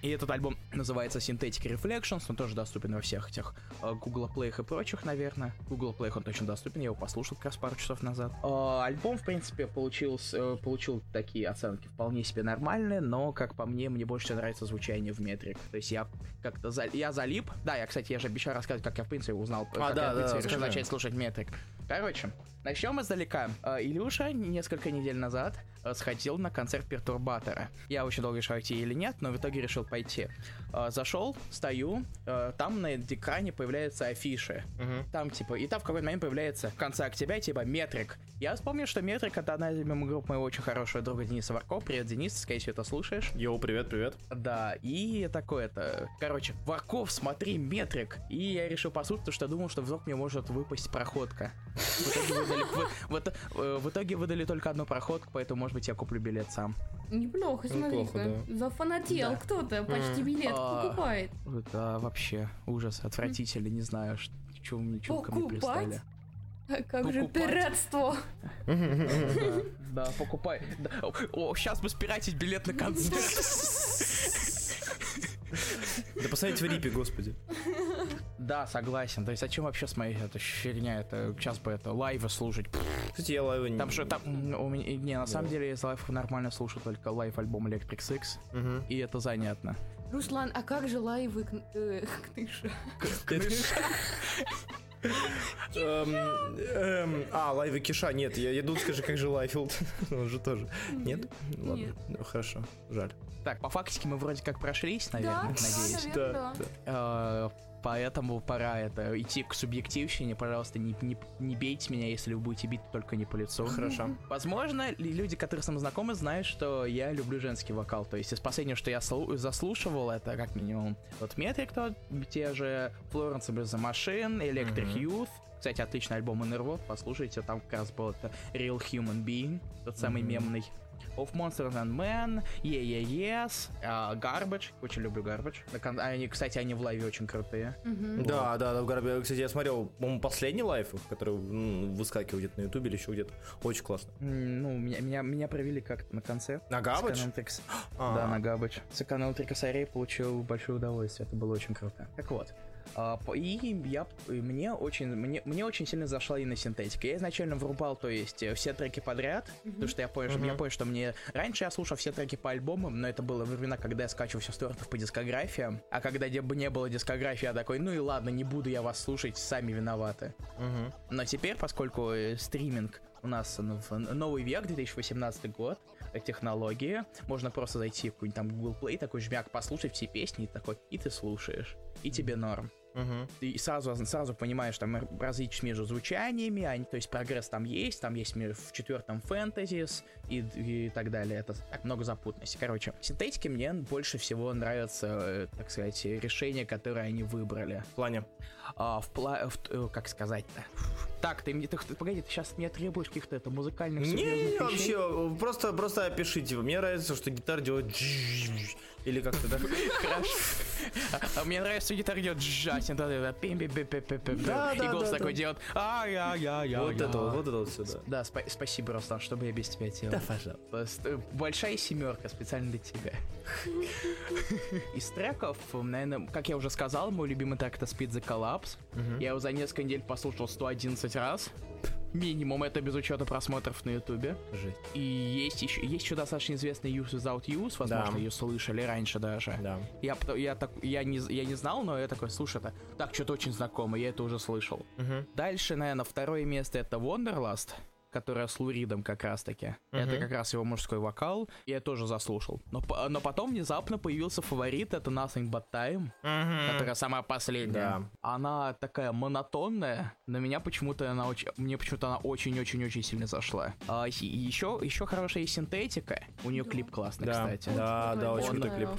И этот альбом называется Synthetic Reflections, он тоже доступен во всех этих э, Google Play и прочих, наверное. Google Play он точно доступен, я его послушал как раз пару часов назад. Э, альбом, в принципе, получил, э, получил такие оценки вполне себе нормальные, но, как по мне, мне больше нравится звучание в метрик. То есть я как-то за- я залип. Да, я, кстати, я же обещал рассказать, как я, в принципе, узнал, как да, я, в принципе, да, решил начать слушать метрик. Короче, начнем издалека. Э, Илюша несколько недель назад сходил на концерт Пертурбатора. Я очень долго решал идти или нет, но в итоге решил решил пойти. А, зашел, стою, а, там на экране появляются афиши. Мгм. Там, типа, и там в какой-то момент появляется в конце октября, типа, метрик. Я вспомнил, что метрик это одна из групп моего очень хорошего друга Дениса Варко. Привет, Денис, скорее всего, это слушаешь. Йоу, привет, привет. Да, и такое это. Короче, Варков, смотри, метрик. И я решил послушать, потому что думал, что вдруг мне может выпасть проходка. В итоге выдали, в- в ит- э, в итоге выдали только одну проходку, поэтому, может быть, я куплю билет сам. Неплохо, Неплохо, смотри-ка. Зафанател Да. кто-то, почти билет А. покупает. Это вообще ужас, отвратительно, не знаю, что, мне чего ко мне Покупать? пристали. А как же Покупать. пиратство? Да, да, покупай. Да. О, сейчас бы спиратить билет на концерт. Да посмотрите в Рипе, господи. Да, согласен. То есть, зачем вообще смотреть эту херня? Это сейчас бы это лайвы слушать. Кстати, я лайвы не... Там что, там у меня, не, на самом деле, я из лайвов нормально слушаю только live альбом Electric Six, Мгм. и это занятно. Руслан, а как же лайвы к- э, КиШа? Эм, эм, А, лайвы КиШа, нет, я, думаю, скажи, как же Лайфилд, он же тоже. Нет? Ладно, ну, хорошо, жаль. Так, по фактике мы вроде как прошлись, наверное, надеюсь. да. Поэтому пора это идти к субъективщине. Пожалуйста, не, не, не бейте меня, если вы будете бить только не по лицу. Хорошо. Возможно, люди, которые со мной знакомы, знают, что я люблю женский вокал. То есть из последнего, что я слу- заслушивал, это как минимум вот Metric, тот, те же Florence the Machine, Electric Мгм. Youth. Кстати, отличный альбом Innervot, послушайте, там как раз был это Real Human Being, тот самый мемный. Of Monsters and Men, Yeah Yeah Yes, а, Garbage, очень люблю Garbage. Они, кстати, они в лайве очень крутые. Мгм. Да, да, да, в Гарбе, кстати, я смотрел, по-моему, последний лайф, который м, выскакивал где-то на ютубе или еще где-то. Очень классно. М, Ну, меня, меня, меня провели как-то на концерт. На Габач? С Canaltrix. А. Да, на Габач. Сэкономил три косарей, получил большое удовольствие. Это было очень круто. Так вот. А, и я мне очень мне, мне очень сильно зашла именно синтетика. Я изначально врубал, то есть э, все треки подряд, потому что я понял, что Мгм. я понял, что мне раньше я слушал все треки по альбомам, но это было времена, когда я скачивал все стортов по дискографиям, а когда бы не было дискографии, я такой, ну и ладно, не буду я вас слушать, сами виноваты. Мгм. Но теперь, поскольку э, стриминг у нас новый век, 2018 год, э, технологии, можно просто зайти в какой-нибудь там Google Play, такой жмяк, послушать все песни, и такой, и ты слушаешь, и тебе норм. Мгм. Ты сразу, сразу понимаешь там различия между звучаниями, они, то есть прогресс там есть, там есть в четвертом фэнтезис и, и так далее. Это так много запутанности. Короче, синтетики мне больше всего нравятся, э, так сказать, решения, которые они выбрали. В плане. А, в пла... в э, как сказать-то? Так, ты мне... Ты, погоди, ты сейчас мне требуешь каких-то это музыкальных Не, вещей? вообще, просто, просто опишите. Мне нравится, что гитара делает или как-то, да? Хорошо. А, а мне нравится, гитара идет да, да, да, Да, И да, голос да, такой да. делает а я я я Вот это вот, это вот сюда. Да, спа- спасибо, Руслан, что бы я без тебя делал. пожалуйста. Просто, э, Большая семерка специально для тебя. Из треков, наверное, как я уже сказал, мой любимый трек это Speed the Collapse. Я его за несколько недель послушал 111 раз. Минимум, это без учета просмотров на ютубе. Жесть. И есть еще, есть еще достаточно известный Use Without Use, возможно, Да. ее слышали раньше даже. Да. Я, я, так, я, не, я не знал, но я такой, слушай, это так, что-то очень знакомое, я это уже слышал. Мгм. Дальше, наверное, второе место это Wonderlust, которая с Луридом как раз-таки. Это Мгм. как раз его мужской вокал, и я тоже заслушал. Но, но потом внезапно появился фаворит, это Nothing But Time, которая самая последняя. Да. Она такая монотонная, но меня почему-то она очень, мне почему-то она очень-очень-очень сильно зашла. А, еще, еще хорошая есть синтетика, у нее клип классный, Да, кстати. да, да, очень крутой клип.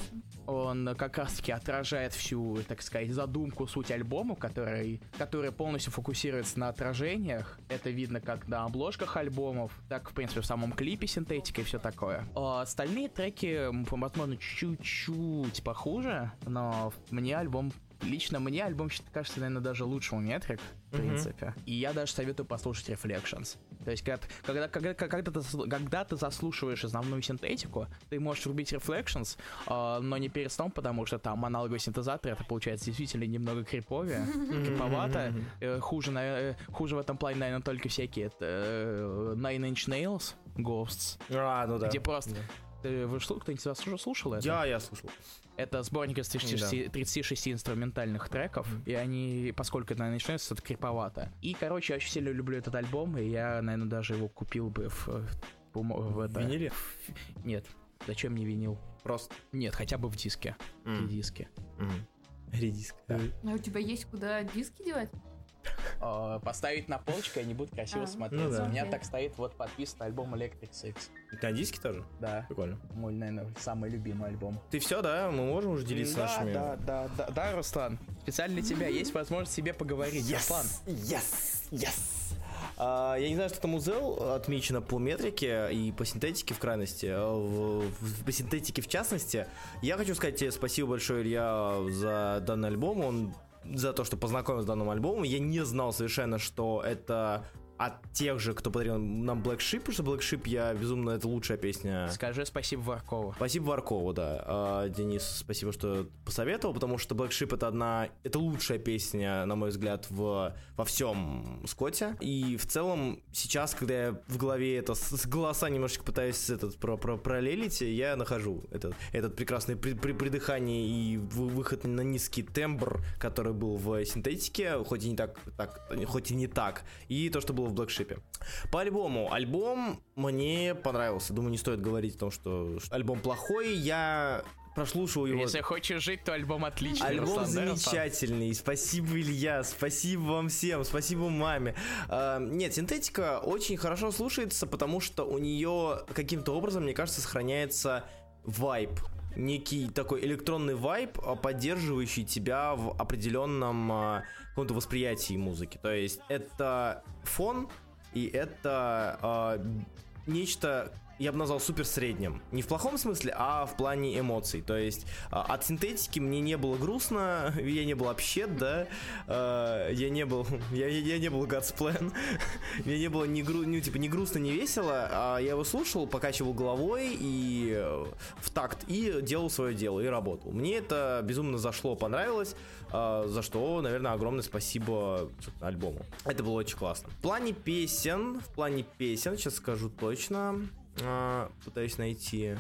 Он как раз-таки отражает всю, так сказать, задумку, суть альбома, который, который полностью фокусируется на отражениях. Это видно как на обложках альбомов, так, в принципе, в самом клипе синтетика и все такое. А остальные треки, возможно, чуть-чуть похуже, но мне альбом Лично мне альбом кажется, наверное, даже лучше у Метрик, в Мгм. принципе. И я даже советую послушать Reflections. То есть, когда, когда, когда, когда, ты, когда ты заслушиваешь основную синтетику, ты можешь рубить Reflections, а, но не перед сном, потому что там аналоговый синтезатор, это получается действительно немного криповее, криповато. Э, Хуже, на- э, хуже в этом плане, наверное, только всякие э, Nine Inch Nails, Ghosts, А, ну да. где просто... Да. Ты, вы слу- кто-нибудь из вас уже слушал это? Я, я слушал. Это сборник из 36, 36 инструментальных треков, и они, поскольку это, наверное, начинается, это криповато. И, короче, я очень сильно люблю этот альбом, и я, наверное, даже его купил бы в, в, в, это... Винили? Нет, Зачем мне винил? Просто. Нет, хотя бы в диске. М. В диске. Мгм. Редиск. Да. А у тебя есть куда диски девать? А, Поставить на полочку, и они будут красиво А, смотреться. ну да. У меня так стоит вот подписан альбом Electric Six. На диске тоже? Да. Прикольно. Мой, наверное, самый любимый альбом. Ты все, да? Мы можем уже делиться да, нашими... да, да, да, да, Руслан. Специально для тебя есть возможность себе поговорить. Руслан. Yes! Yes! А, я не знаю, что там у Zell отмечено по метрике и по синтетике в крайности, а в, в- по синтетике в частности. Я хочу сказать тебе спасибо большое, Илья, за данный альбом. Он за то, что познакомил с данным альбомом. Я не знал совершенно, что это от тех же, кто подарил нам Black Sheep, потому что Black Sheep я безумно, это лучшая песня. Скажи спасибо Варкову. Спасибо Варкову, да. А, Денис, спасибо, что посоветовал, потому что Black Sheep это одна, это лучшая песня, на мой взгляд, в, во всем Скотте. И в целом сейчас, когда я в голове это с, голоса немножечко пытаюсь этот про, про, параллелить, я нахожу этот, этот прекрасный при, при, придыхание и вы- выход на низкий тембр, который был в синтетике, хоть и не так, так хоть и не так, и то, что было в Black Sheep. По альбому. Альбом мне понравился. Думаю, не стоит говорить о том, что что альбом плохой. Я прослушал его. Если хочешь жить, то альбом отличный, Альбом Руслан, да, Руслан? замечательный. Спасибо, Илья. Спасибо вам всем. Спасибо маме. А, нет, синтетика очень хорошо слушается, потому что у нее каким-то образом, мне кажется, сохраняется вайб. Некий такой электронный вайб, а, поддерживающий тебя в определенном а, каком-то восприятии музыки. То есть это фон, и это а, нечто, я бы назвал супер средним. Не в плохом смысле, а в плане эмоций. То есть а, от синтетики мне не было грустно, я не был вообще, да, а, я не был, я, я- не был God's Plan, мне не было ни, гру, ну, типа, ни грустно, ни весело, а я его слушал, покачивал головой и э, в такт, и делал свое дело, и работал. Мне это безумно зашло, понравилось, а, за что, наверное, огромное спасибо альбому. Это было очень классно. В плане песен, в плане песен, сейчас скажу точно, пытаюсь найти.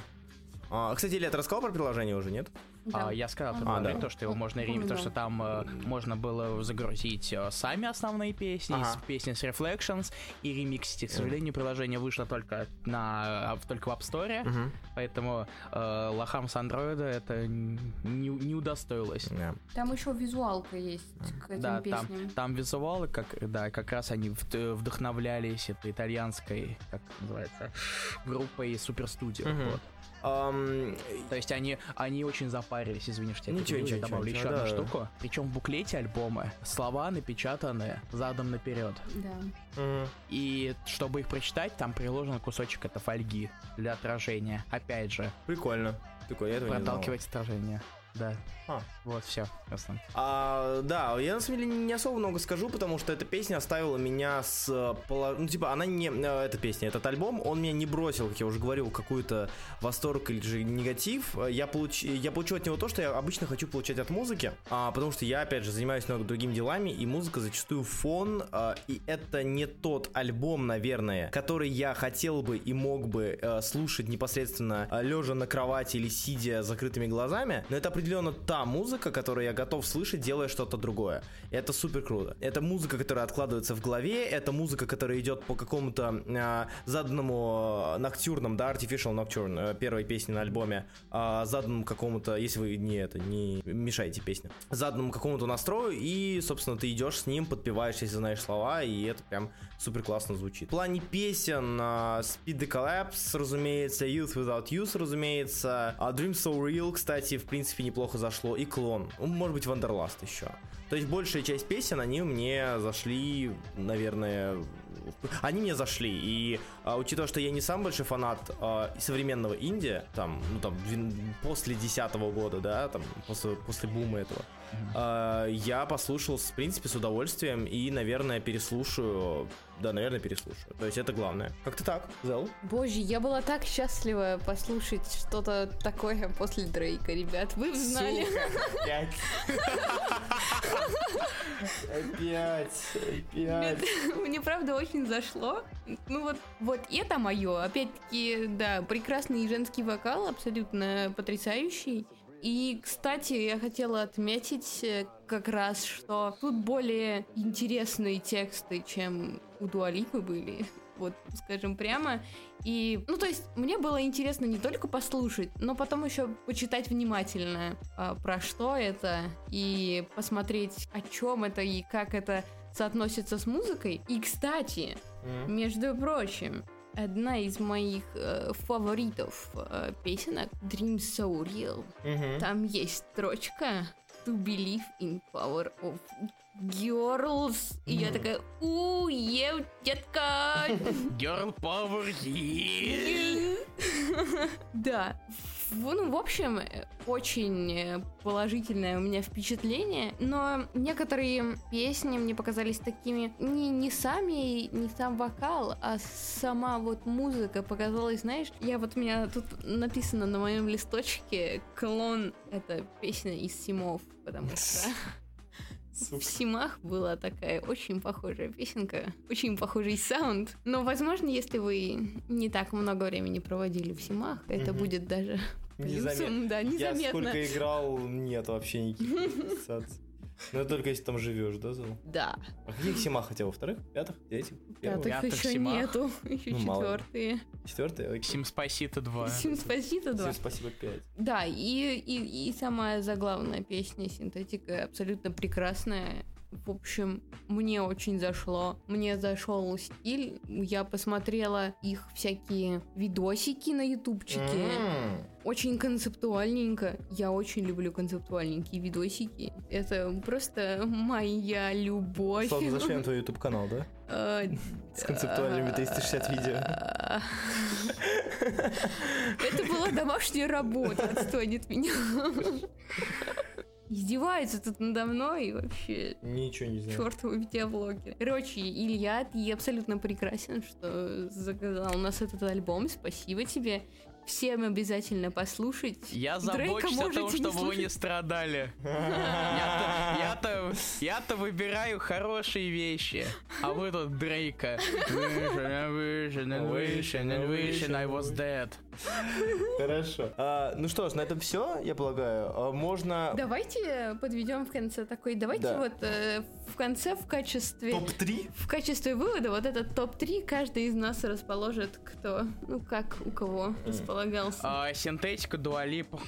А, кстати, Илья, ты рассказал про приложение уже, нет? А, я сказал про А, да. то, что его можно ремить, то, да. что там э, можно было загрузить э, сами основные песни, Ага. с- песни с Reflections и ремиксить. К сожалению, приложение вышло только на а, только в App Store, поэтому э, лохам с андроида это не, не удостоилось. Да. Там еще визуалка есть к этим Да, там, песням. там визуалы, как, да, как раз они вд- вдохновлялись этой итальянской, как называется, группой Супер Студио. Мгм. Вот. Ам, То есть они, они очень запарились, извини, что я Ничего, перебил, я ничего, добавлю ничего, еще одну да. штуку. Причем в буклете альбома слова напечатаны задом наперед. Да. мгм. И чтобы их прочитать, там приложен кусочек это фольги для отражения. Опять же, Прикольно. Прикольно, я этого не знал. проталкивать отражение. Да. А. Вот, все, Руслан. А, да, я на самом деле не особо много скажу, потому что эта песня оставила меня с... э, Ну, типа, она не... э, Эта песня, этот альбом, он меня не бросил, как я уже говорил, какую-то восторг или же негатив. Я, получ... я получил от него то, что я обычно хочу получать от музыки, а, потому что я, опять же, занимаюсь много другими делами, и музыка зачастую фон, а, и это не тот альбом, наверное, который я хотел бы и мог бы э, слушать непосредственно лежа на кровати или сидя закрытыми глазами, но это определенно та музыка, которую я готов слышать, делая что-то другое. Это супер круто. Это музыка, которая откладывается в голове, это музыка, которая идет по какому-то э, заданному ноктюрному, да, Artificial Nocturne, э, первой песни на альбоме, э, заданному какому-то, если вы не это, не мешаете песне, заданному какому-то настрою, и, собственно, ты идешь с ним, подпеваешь, если знаешь слова, и это прям супер классно звучит. В плане песен э, Speed the Collapse, разумеется, Youth Without Youth, разумеется, а Dream So Real, кстати, в принципе, неплохо зашло, и Клон, Ну, может быть, Wanderlust еще. То есть большая часть песен, они мне зашли, наверное, они мне зашли. И а, учитывая, что я не самый большой фанат а, современного инди, там, ну там, после десятого года, да, там, после, после бума этого, а, я послушал, в принципе, с удовольствием и, наверное, переслушаю. Да, наверное, переслушаю. То есть это главное. Как-то так, Зел? Боже, я была так счастлива послушать что-то такое после Дрейка, ребят. Вы знали. Опять. Опять. Нет, Опять. Мне правда очень зашло. Ну вот, вот это мое. Опять-таки, да, прекрасный женский вокал, абсолютно потрясающий. И, кстати, я хотела отметить э, как раз, что тут более интересные тексты, чем у Дуалипы были вот скажем прямо. И, ну, то есть, мне было интересно не только послушать, но потом еще почитать внимательно, а, про что это, и посмотреть, о чем это и как это соотносится с музыкой. И, кстати, между прочим, одна из моих э, фаворитов э, песенок Dreams So Real. Mm-hmm. Там есть строчка To believe in power of girls. И я такая, у, ев, детка. Girl power, yeah. Да. Ну, в общем, очень э, положительное у меня впечатление, но некоторые песни мне показались такими не, не сами, не сам вокал, а сама вот музыка показалась, знаешь, я вот у меня тут написано на моем листочке клон, это песня из Симов, потому что в Симах была такая очень похожая песенка, очень похожий саунд. Но, возможно, если вы не так много времени проводили в Симах, это будет даже плюсом, да, незаметно. Я сколько играл, нет вообще никаких ассоциаций. Ну, только если там живешь, да, Зал? Да. А каких сима хотя во вторых, пятых, третьих? Пятых, пятых еще симах. нету, еще ну, четвертые. Четвертые? Окей. Сим Спасибо 2. Сим Спасибо 2. Сим Спасибо 5. Да, и, и, и самая заглавная песня синтетика абсолютно прекрасная. В общем, мне очень зашло. Мне зашел стиль. Я посмотрела их всякие видосики на ютубчике. Очень концептуальненько. Я очень люблю концептуальненькие видосики. Это просто моя любовь. Слава, на твой YouTube канал, да? А, С концептуальными 360 видео. Это была домашняя работа, отстань от меня издевается тут надо мной и вообще... Ничего не знаю. Чертовы видеоблогеры. Короче, Илья, ты абсолютно прекрасен, что заказал у нас этот альбом. Спасибо тебе всем обязательно послушать. Я забочусь о том, чтобы вы не страдали. Я-то я-то выбираю хорошие вещи, а вы тут Дрейка. Vision and vision and vision I was dead. Хорошо. А, ну что ж, на этом все, я полагаю. А, можно... Давайте подведем в конце такой. Давайте да. вот э, в конце в качестве... Топ-3? В качестве вывода вот этот топ-3 каждый из нас расположит кто, ну как у кого mm. Располагался. А, синтетика, дуалипа.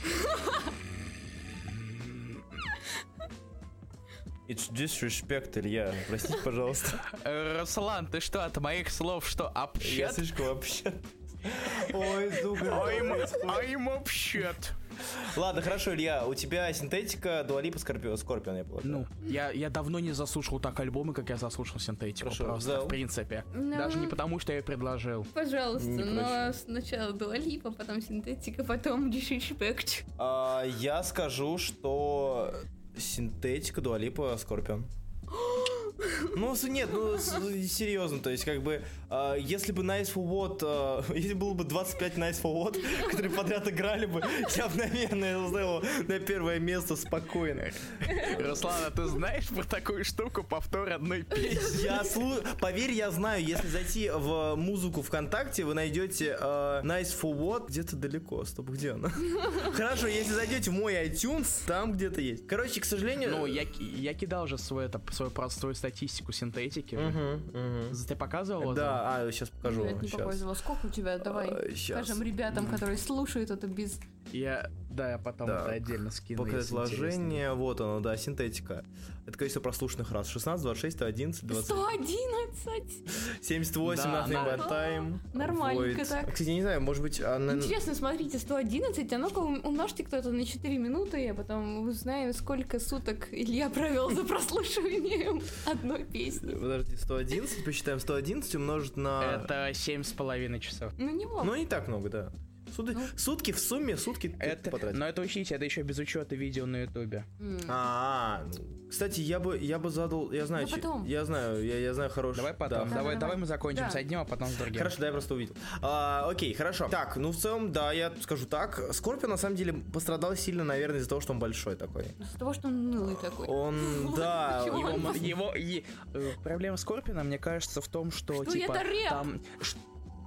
It's disrespect, Илья. Простите, пожалуйста. Руслан, ты что, от моих слов что, общат? Я слишком общат. Ой, сука. I'm общат. Ладно, хорошо, Илья, у тебя синтетика, дуалипа, скорпион, скорпион, я полагаю. Ну, я, я давно не заслушал так альбомы, как я заслушал синтетику. Хорошо, просто, взял. в принципе. No. Даже не потому, что я предложил. Пожалуйста, не но проще. сначала дуалипа, потом синтетика, потом дишишпект. А, я скажу, что синтетика, дуалипа, скорпион. Ну, нет, ну, серьезно, то есть, как бы, э, если бы Nice for What, э, если было бы 25 Nice for What, которые подряд играли бы, я бы, наверное, сделал на первое место спокойно. Руслан, а ты знаешь про такую штуку, повтор одной песни? Я слу... Поверь, я знаю, если зайти в музыку ВКонтакте, вы найдете э, Nice for What где-то далеко. Стоп, где она? Хорошо, если зайдете в мой iTunes, там где-то есть. Короче, к сожалению... Ну, я, я кидал же свой, это, свой простой статистику синтетики. Угу, угу. Ты показывал Да, это? а, сейчас покажу. Нет, не показывала. Сколько у тебя? Давай а, скажем ребятам, которые слушают это без... Я, да, я потом да. это отдельно скину. Пока изложение, вот оно, да, синтетика. Это количество прослушанных раз. 16, 26, 111, 20. 111! 78, да, nothing but time. Нормальненько так. Кстати, я не знаю, может быть... Она... Интересно, смотрите, 111, а ну-ка умножьте кто-то на 4 минуты, а потом узнаем, сколько суток Илья провел за прослушиванием одной песни. Подожди, 111, посчитаем 111 умножить на... Это 7,5 часов. Ну, не много. Ну, не так много, да. Суды, ну, сутки в сумме, сутки это, потратить. Но это учите, это еще без учета видео на ютубе. Mm. А, ну, кстати, я бы, я бы задал, я знаю, потом. я знаю, я, я знаю хороший. Давай потом, да. давай, давай, давай мы закончим да. с одним, а потом с другим. Хорошо, да, я просто увидел. А, окей, хорошо. Так, ну в целом, да, я скажу так. Скорпион на самом деле пострадал сильно, наверное, из-за того, что он большой такой. Из-за того, что он нылый такой. Он, да. Его, его, э, проблема Скорпиона, мне кажется, в том, что, что типа, там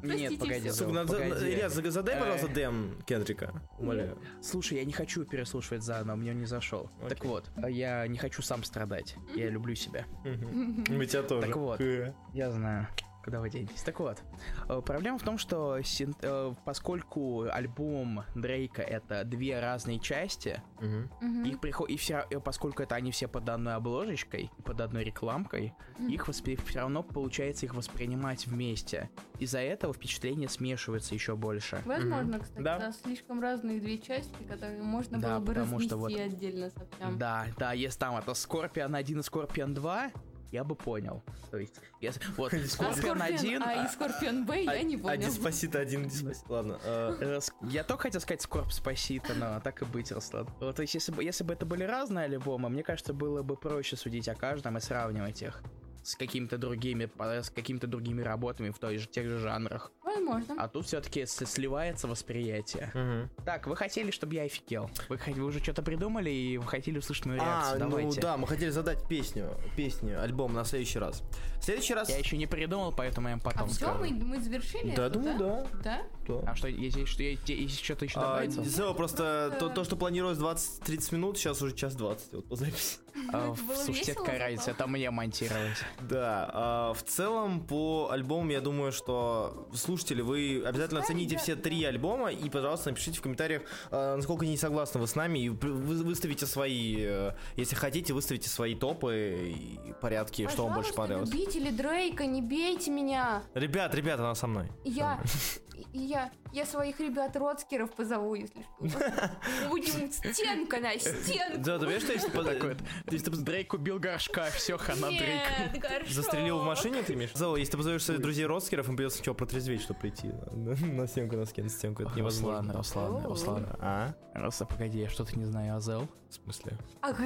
Простите, погоди, всё. Зел, Сука, надо- погоди. Илья, за- задай, Э. пожалуйста, Дэм Кендрика. Умоляю. Слушай, я не хочу переслушивать заново, мне он не зашел. Так вот, я не хочу сам страдать. Я люблю себя. Мы тебя тоже. Так вот. Э. Я знаю. Куда вы денетесь? Так вот, э, проблема в том, что син- э, поскольку альбом Дрейка это две разные части. Мгм. их приход... и все, поскольку это они все под одной обложечкой, под одной рекламкой, их все равно получается их воспринимать вместе. Из-за этого впечатления смешиваются еще больше. Возможно, кстати, Да. да. слишком разные две части, которые можно Да, было бы разнести что вот- отдельно совсем. Да, да, если там это Скорпион 1 и Скорпион 2, я бы понял. То есть, если, вот, А Скорпион 1... а и Скорпион Б я не А помню. Диспосита один, Диспосита. Ладно. э, Э, Я только хотел сказать Скорб Спасита, но так и быть, Руслан. Вот, то есть, если бы, если бы это были разные альбомы, мне кажется, было бы проще судить о каждом и сравнивать их с какими-то другими, по- с какими-то другими работами в той же, тех же жанрах. Возможно. А тут все-таки сливается восприятие. мгм. Так, вы хотели, чтобы я офигел? Вы, вы уже что-то придумали и вы хотели услышать мою А, реакцию? ну Давайте. да, мы хотели задать песню, песню, альбом на следующий раз. В следующий раз... Я еще не придумал, поэтому я им потом А все, скажу. мы, мы завершили Да, это, думаю, да. Да? Да. А что, есть, что, есть, есть что-то еще А, добавится? Зео, просто то, то, что планировалось 20-30 минут, сейчас уже час 20 вот по записи. А, слушайте, какая разница, это мне монтировать. Да, а, в целом по альбому я думаю, что слушатели, вы обязательно оцените ребята- все три альбома и, пожалуйста, напишите в комментариях, а, насколько не согласны вы с нами, и вы- выставите свои, э, если хотите, выставите свои топы и порядки, что вам больше Пожалуйста, понравилось. любители Дрейка, не бейте меня. Ребят, ребят, она со мной. Я, я, я своих ребят родскеров позову, если что. Будем стенка на стенку. Да, ты понимаешь, что если, ты Дрейк убил горшка, все, хана Дрейк. Застрелил в машине, ты имеешь? Зало, если ты позовешь своих друзей родскеров, им придется сначала протрезветь, чтобы прийти на, на, на стенку, на стенку, стенку, это Руслан, невозможно. Руслан, О. Руслан. А? Руслан, погоди, я что-то не знаю о Зел. В смысле? Ага.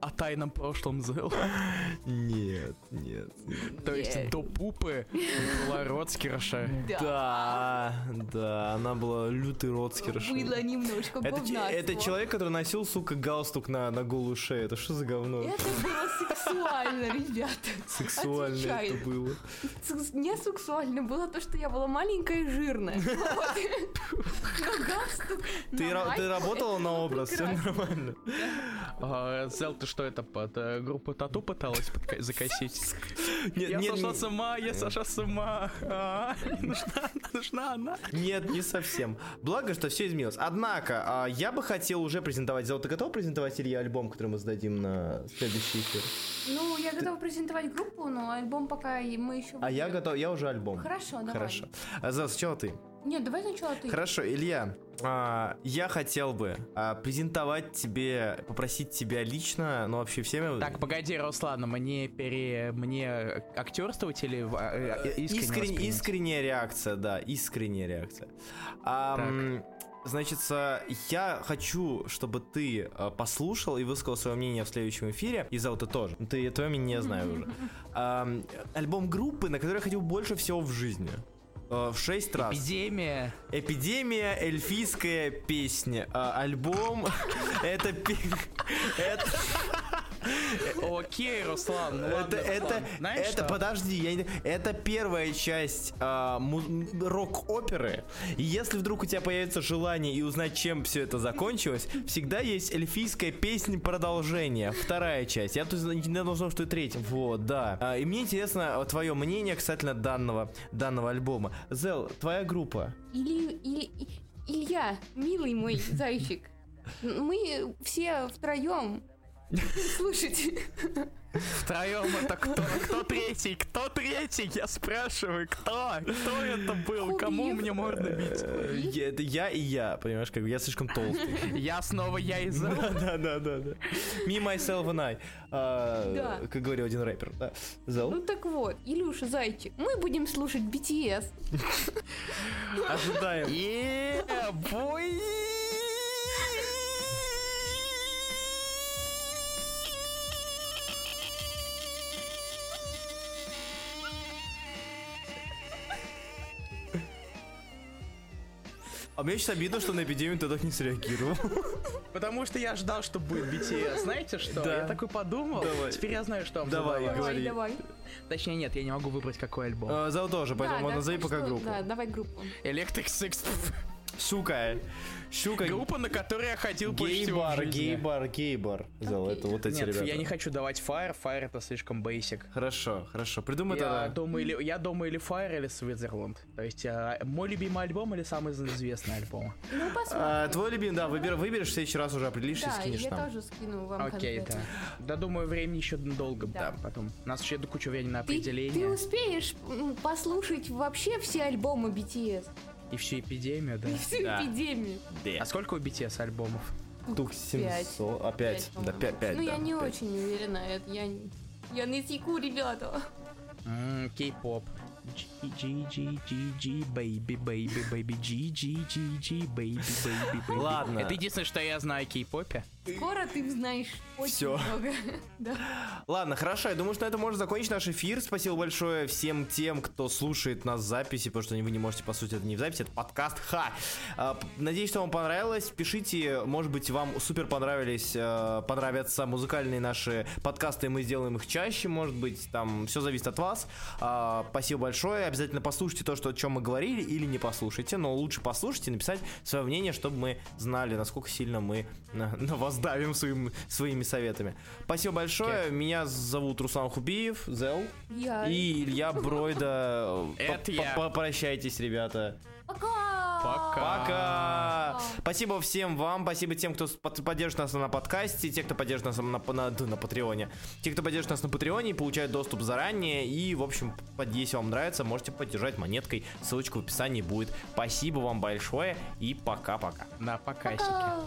О тайном прошлом Зел. Нет, нет. То есть, до пупы была Родскерша. Да, да, она была лютый родскерша. Было немножко Это, человек, который носил, сука, галстук на, на голую шею. Это что за говно? Это было сексуально, ребята. Сексуально это было. Не сексуально, было то, что я была маленькая и жирная. Ты, работала на образ, все нормально. Зел, ты что это, под э, группу Тату пыталась закосить? Нет, Я нет, сошла нет, с ума, я сошла с ума. А, Нужна она, нужна она. Нет, не совсем. Благо, что все изменилось. Однако, а, я бы хотел уже презентовать. Зал, ты готов презентовать Илья альбом, который мы сдадим на следующий эфир? Ну, я готова презентовать группу, но альбом пока мы еще... А я готов, я уже альбом. Хорошо, давай. Хорошо. А, Зал, сначала ты. Нет, давай сначала ты. Хорошо, Илья, а, я хотел бы а, презентовать тебе, попросить тебя лично, ну вообще всеми... Так, погоди, Руслан, мне пере... мне актерствовать или в- э, искренне Искрен- искренняя реакция, да, искренняя реакция. Ам, Значит, а, я хочу, чтобы ты а, послушал и высказал свое мнение в следующем эфире. И зал ты тоже. Ты твое мнение не знаю уже. Альбом группы, на который я хотел больше всего в жизни. А, В шесть раз. Эпидемия. Эпидемия, эльфийская песня. А, Альбом. Это... Это... Окей, Руслан, ну ладно, Это, это. Знаешь это, что? подожди, я не- это первая часть а, рок-оперы. И если вдруг у тебя появится желание и узнать, чем все это закончилось, всегда есть эльфийская песня продолжение, вторая часть. Я тут не должен, что и третья. Вот, да. А, и мне интересно твое мнение касательно данного, данного альбома. Зел, твоя группа. Или, или, Илья, милый мой зайчик, мы все втроем. Слушайте, Втроем это кто? Кто третий? Кто третий? Я спрашиваю, кто? Кто это был? Кому мне можно бить? Э, Это я и я, понимаешь, как бы я слишком толстый. Я снова я из Зел. Да, да, да, да, да. Me, myself and I. А, Да. Как говорил один рэпер. Да. Зел? ну так вот, Илюша, зайчик, мы будем слушать BTS. Ожидаем. Yeah, boy! А мне сейчас обидно, что на эпидемию ты так не среагировал. Потому что я ждал, что будет BTS. Знаете что? Да. Я такой подумал. Давай. Теперь я знаю, что вам Давай, задавать. говори. Давай, давай. Точнее, нет, я не могу выбрать какой альбом. Э, Зел тоже, поэтому да, назови пока что- группу. Да, давай группу. Electric Six. Щука. Щука. Группа, на которой я ходил больше всего Гейбар, гейбар, гейбар. Окей. это вот эти Нет, ребята. я не хочу давать Fire, Fire это слишком basic. Хорошо, хорошо. Придумай Я тогда. думаю, или, я думаю, или Fire, или Switzerland. То есть, а, мой любимый альбом или самый известный альбом? Ну, посмотрим. А, твой любимый, да, выбер, выберешь, в следующий раз уже определишь и да, скинешь я нам. тоже скину вам Окей, да. конкретно. Да, думаю, времени еще долго. Да. Потом. У нас еще куча времени на Ты, определение. ты успеешь послушать вообще все альбомы BTS? И всю эпидемию, да. И всю Да. эпидемию. А сколько у BTS альбомов? Пять. 700. Опять. Пять, Да, по-моему. 5, 5. Ну, я не очень уверена. это Я, не- я на секу, ребята. Кей-поп. G, G, G, G, G, baby, baby, baby, G, G, G, G, baby, baby, baby. Ладно. Это единственное, что я знаю о кей-попе. Скоро ты узнаешь очень Всё. много. Да. Ладно, хорошо, я думаю, что на этом можно закончить наш эфир. Спасибо большое всем тем, кто слушает нас в записи, потому что вы не можете, по сути, это не в записи, это подкаст. Ха! А, Надеюсь, что вам понравилось. Пишите, может быть, вам супер понравились, э, понравятся музыкальные наши подкасты, мы сделаем их чаще, может быть, там все зависит от вас. А, Спасибо большое. Обязательно послушайте то, что, о чем мы говорили, или не послушайте, но лучше послушайте и написать свое мнение, чтобы мы знали, насколько сильно мы на, на вас давим своим, своими советами. Спасибо большое. Меня зовут Руслан Хубиев, Зел. Я. И Илья Бройда. Это я. п- Прощайтесь, ребята. Пока! Пока. Пока! Спасибо всем вам, спасибо тем, кто поддержит нас на подкасте, те, кто поддержит нас на, на, на Патреоне. Те, кто поддержит нас на Патреоне, получают доступ заранее. И, в общем, если вам нравится, можете поддержать монеткой. Ссылочка в описании будет. Спасибо вам большое и пока-пока. На покасике. Пока!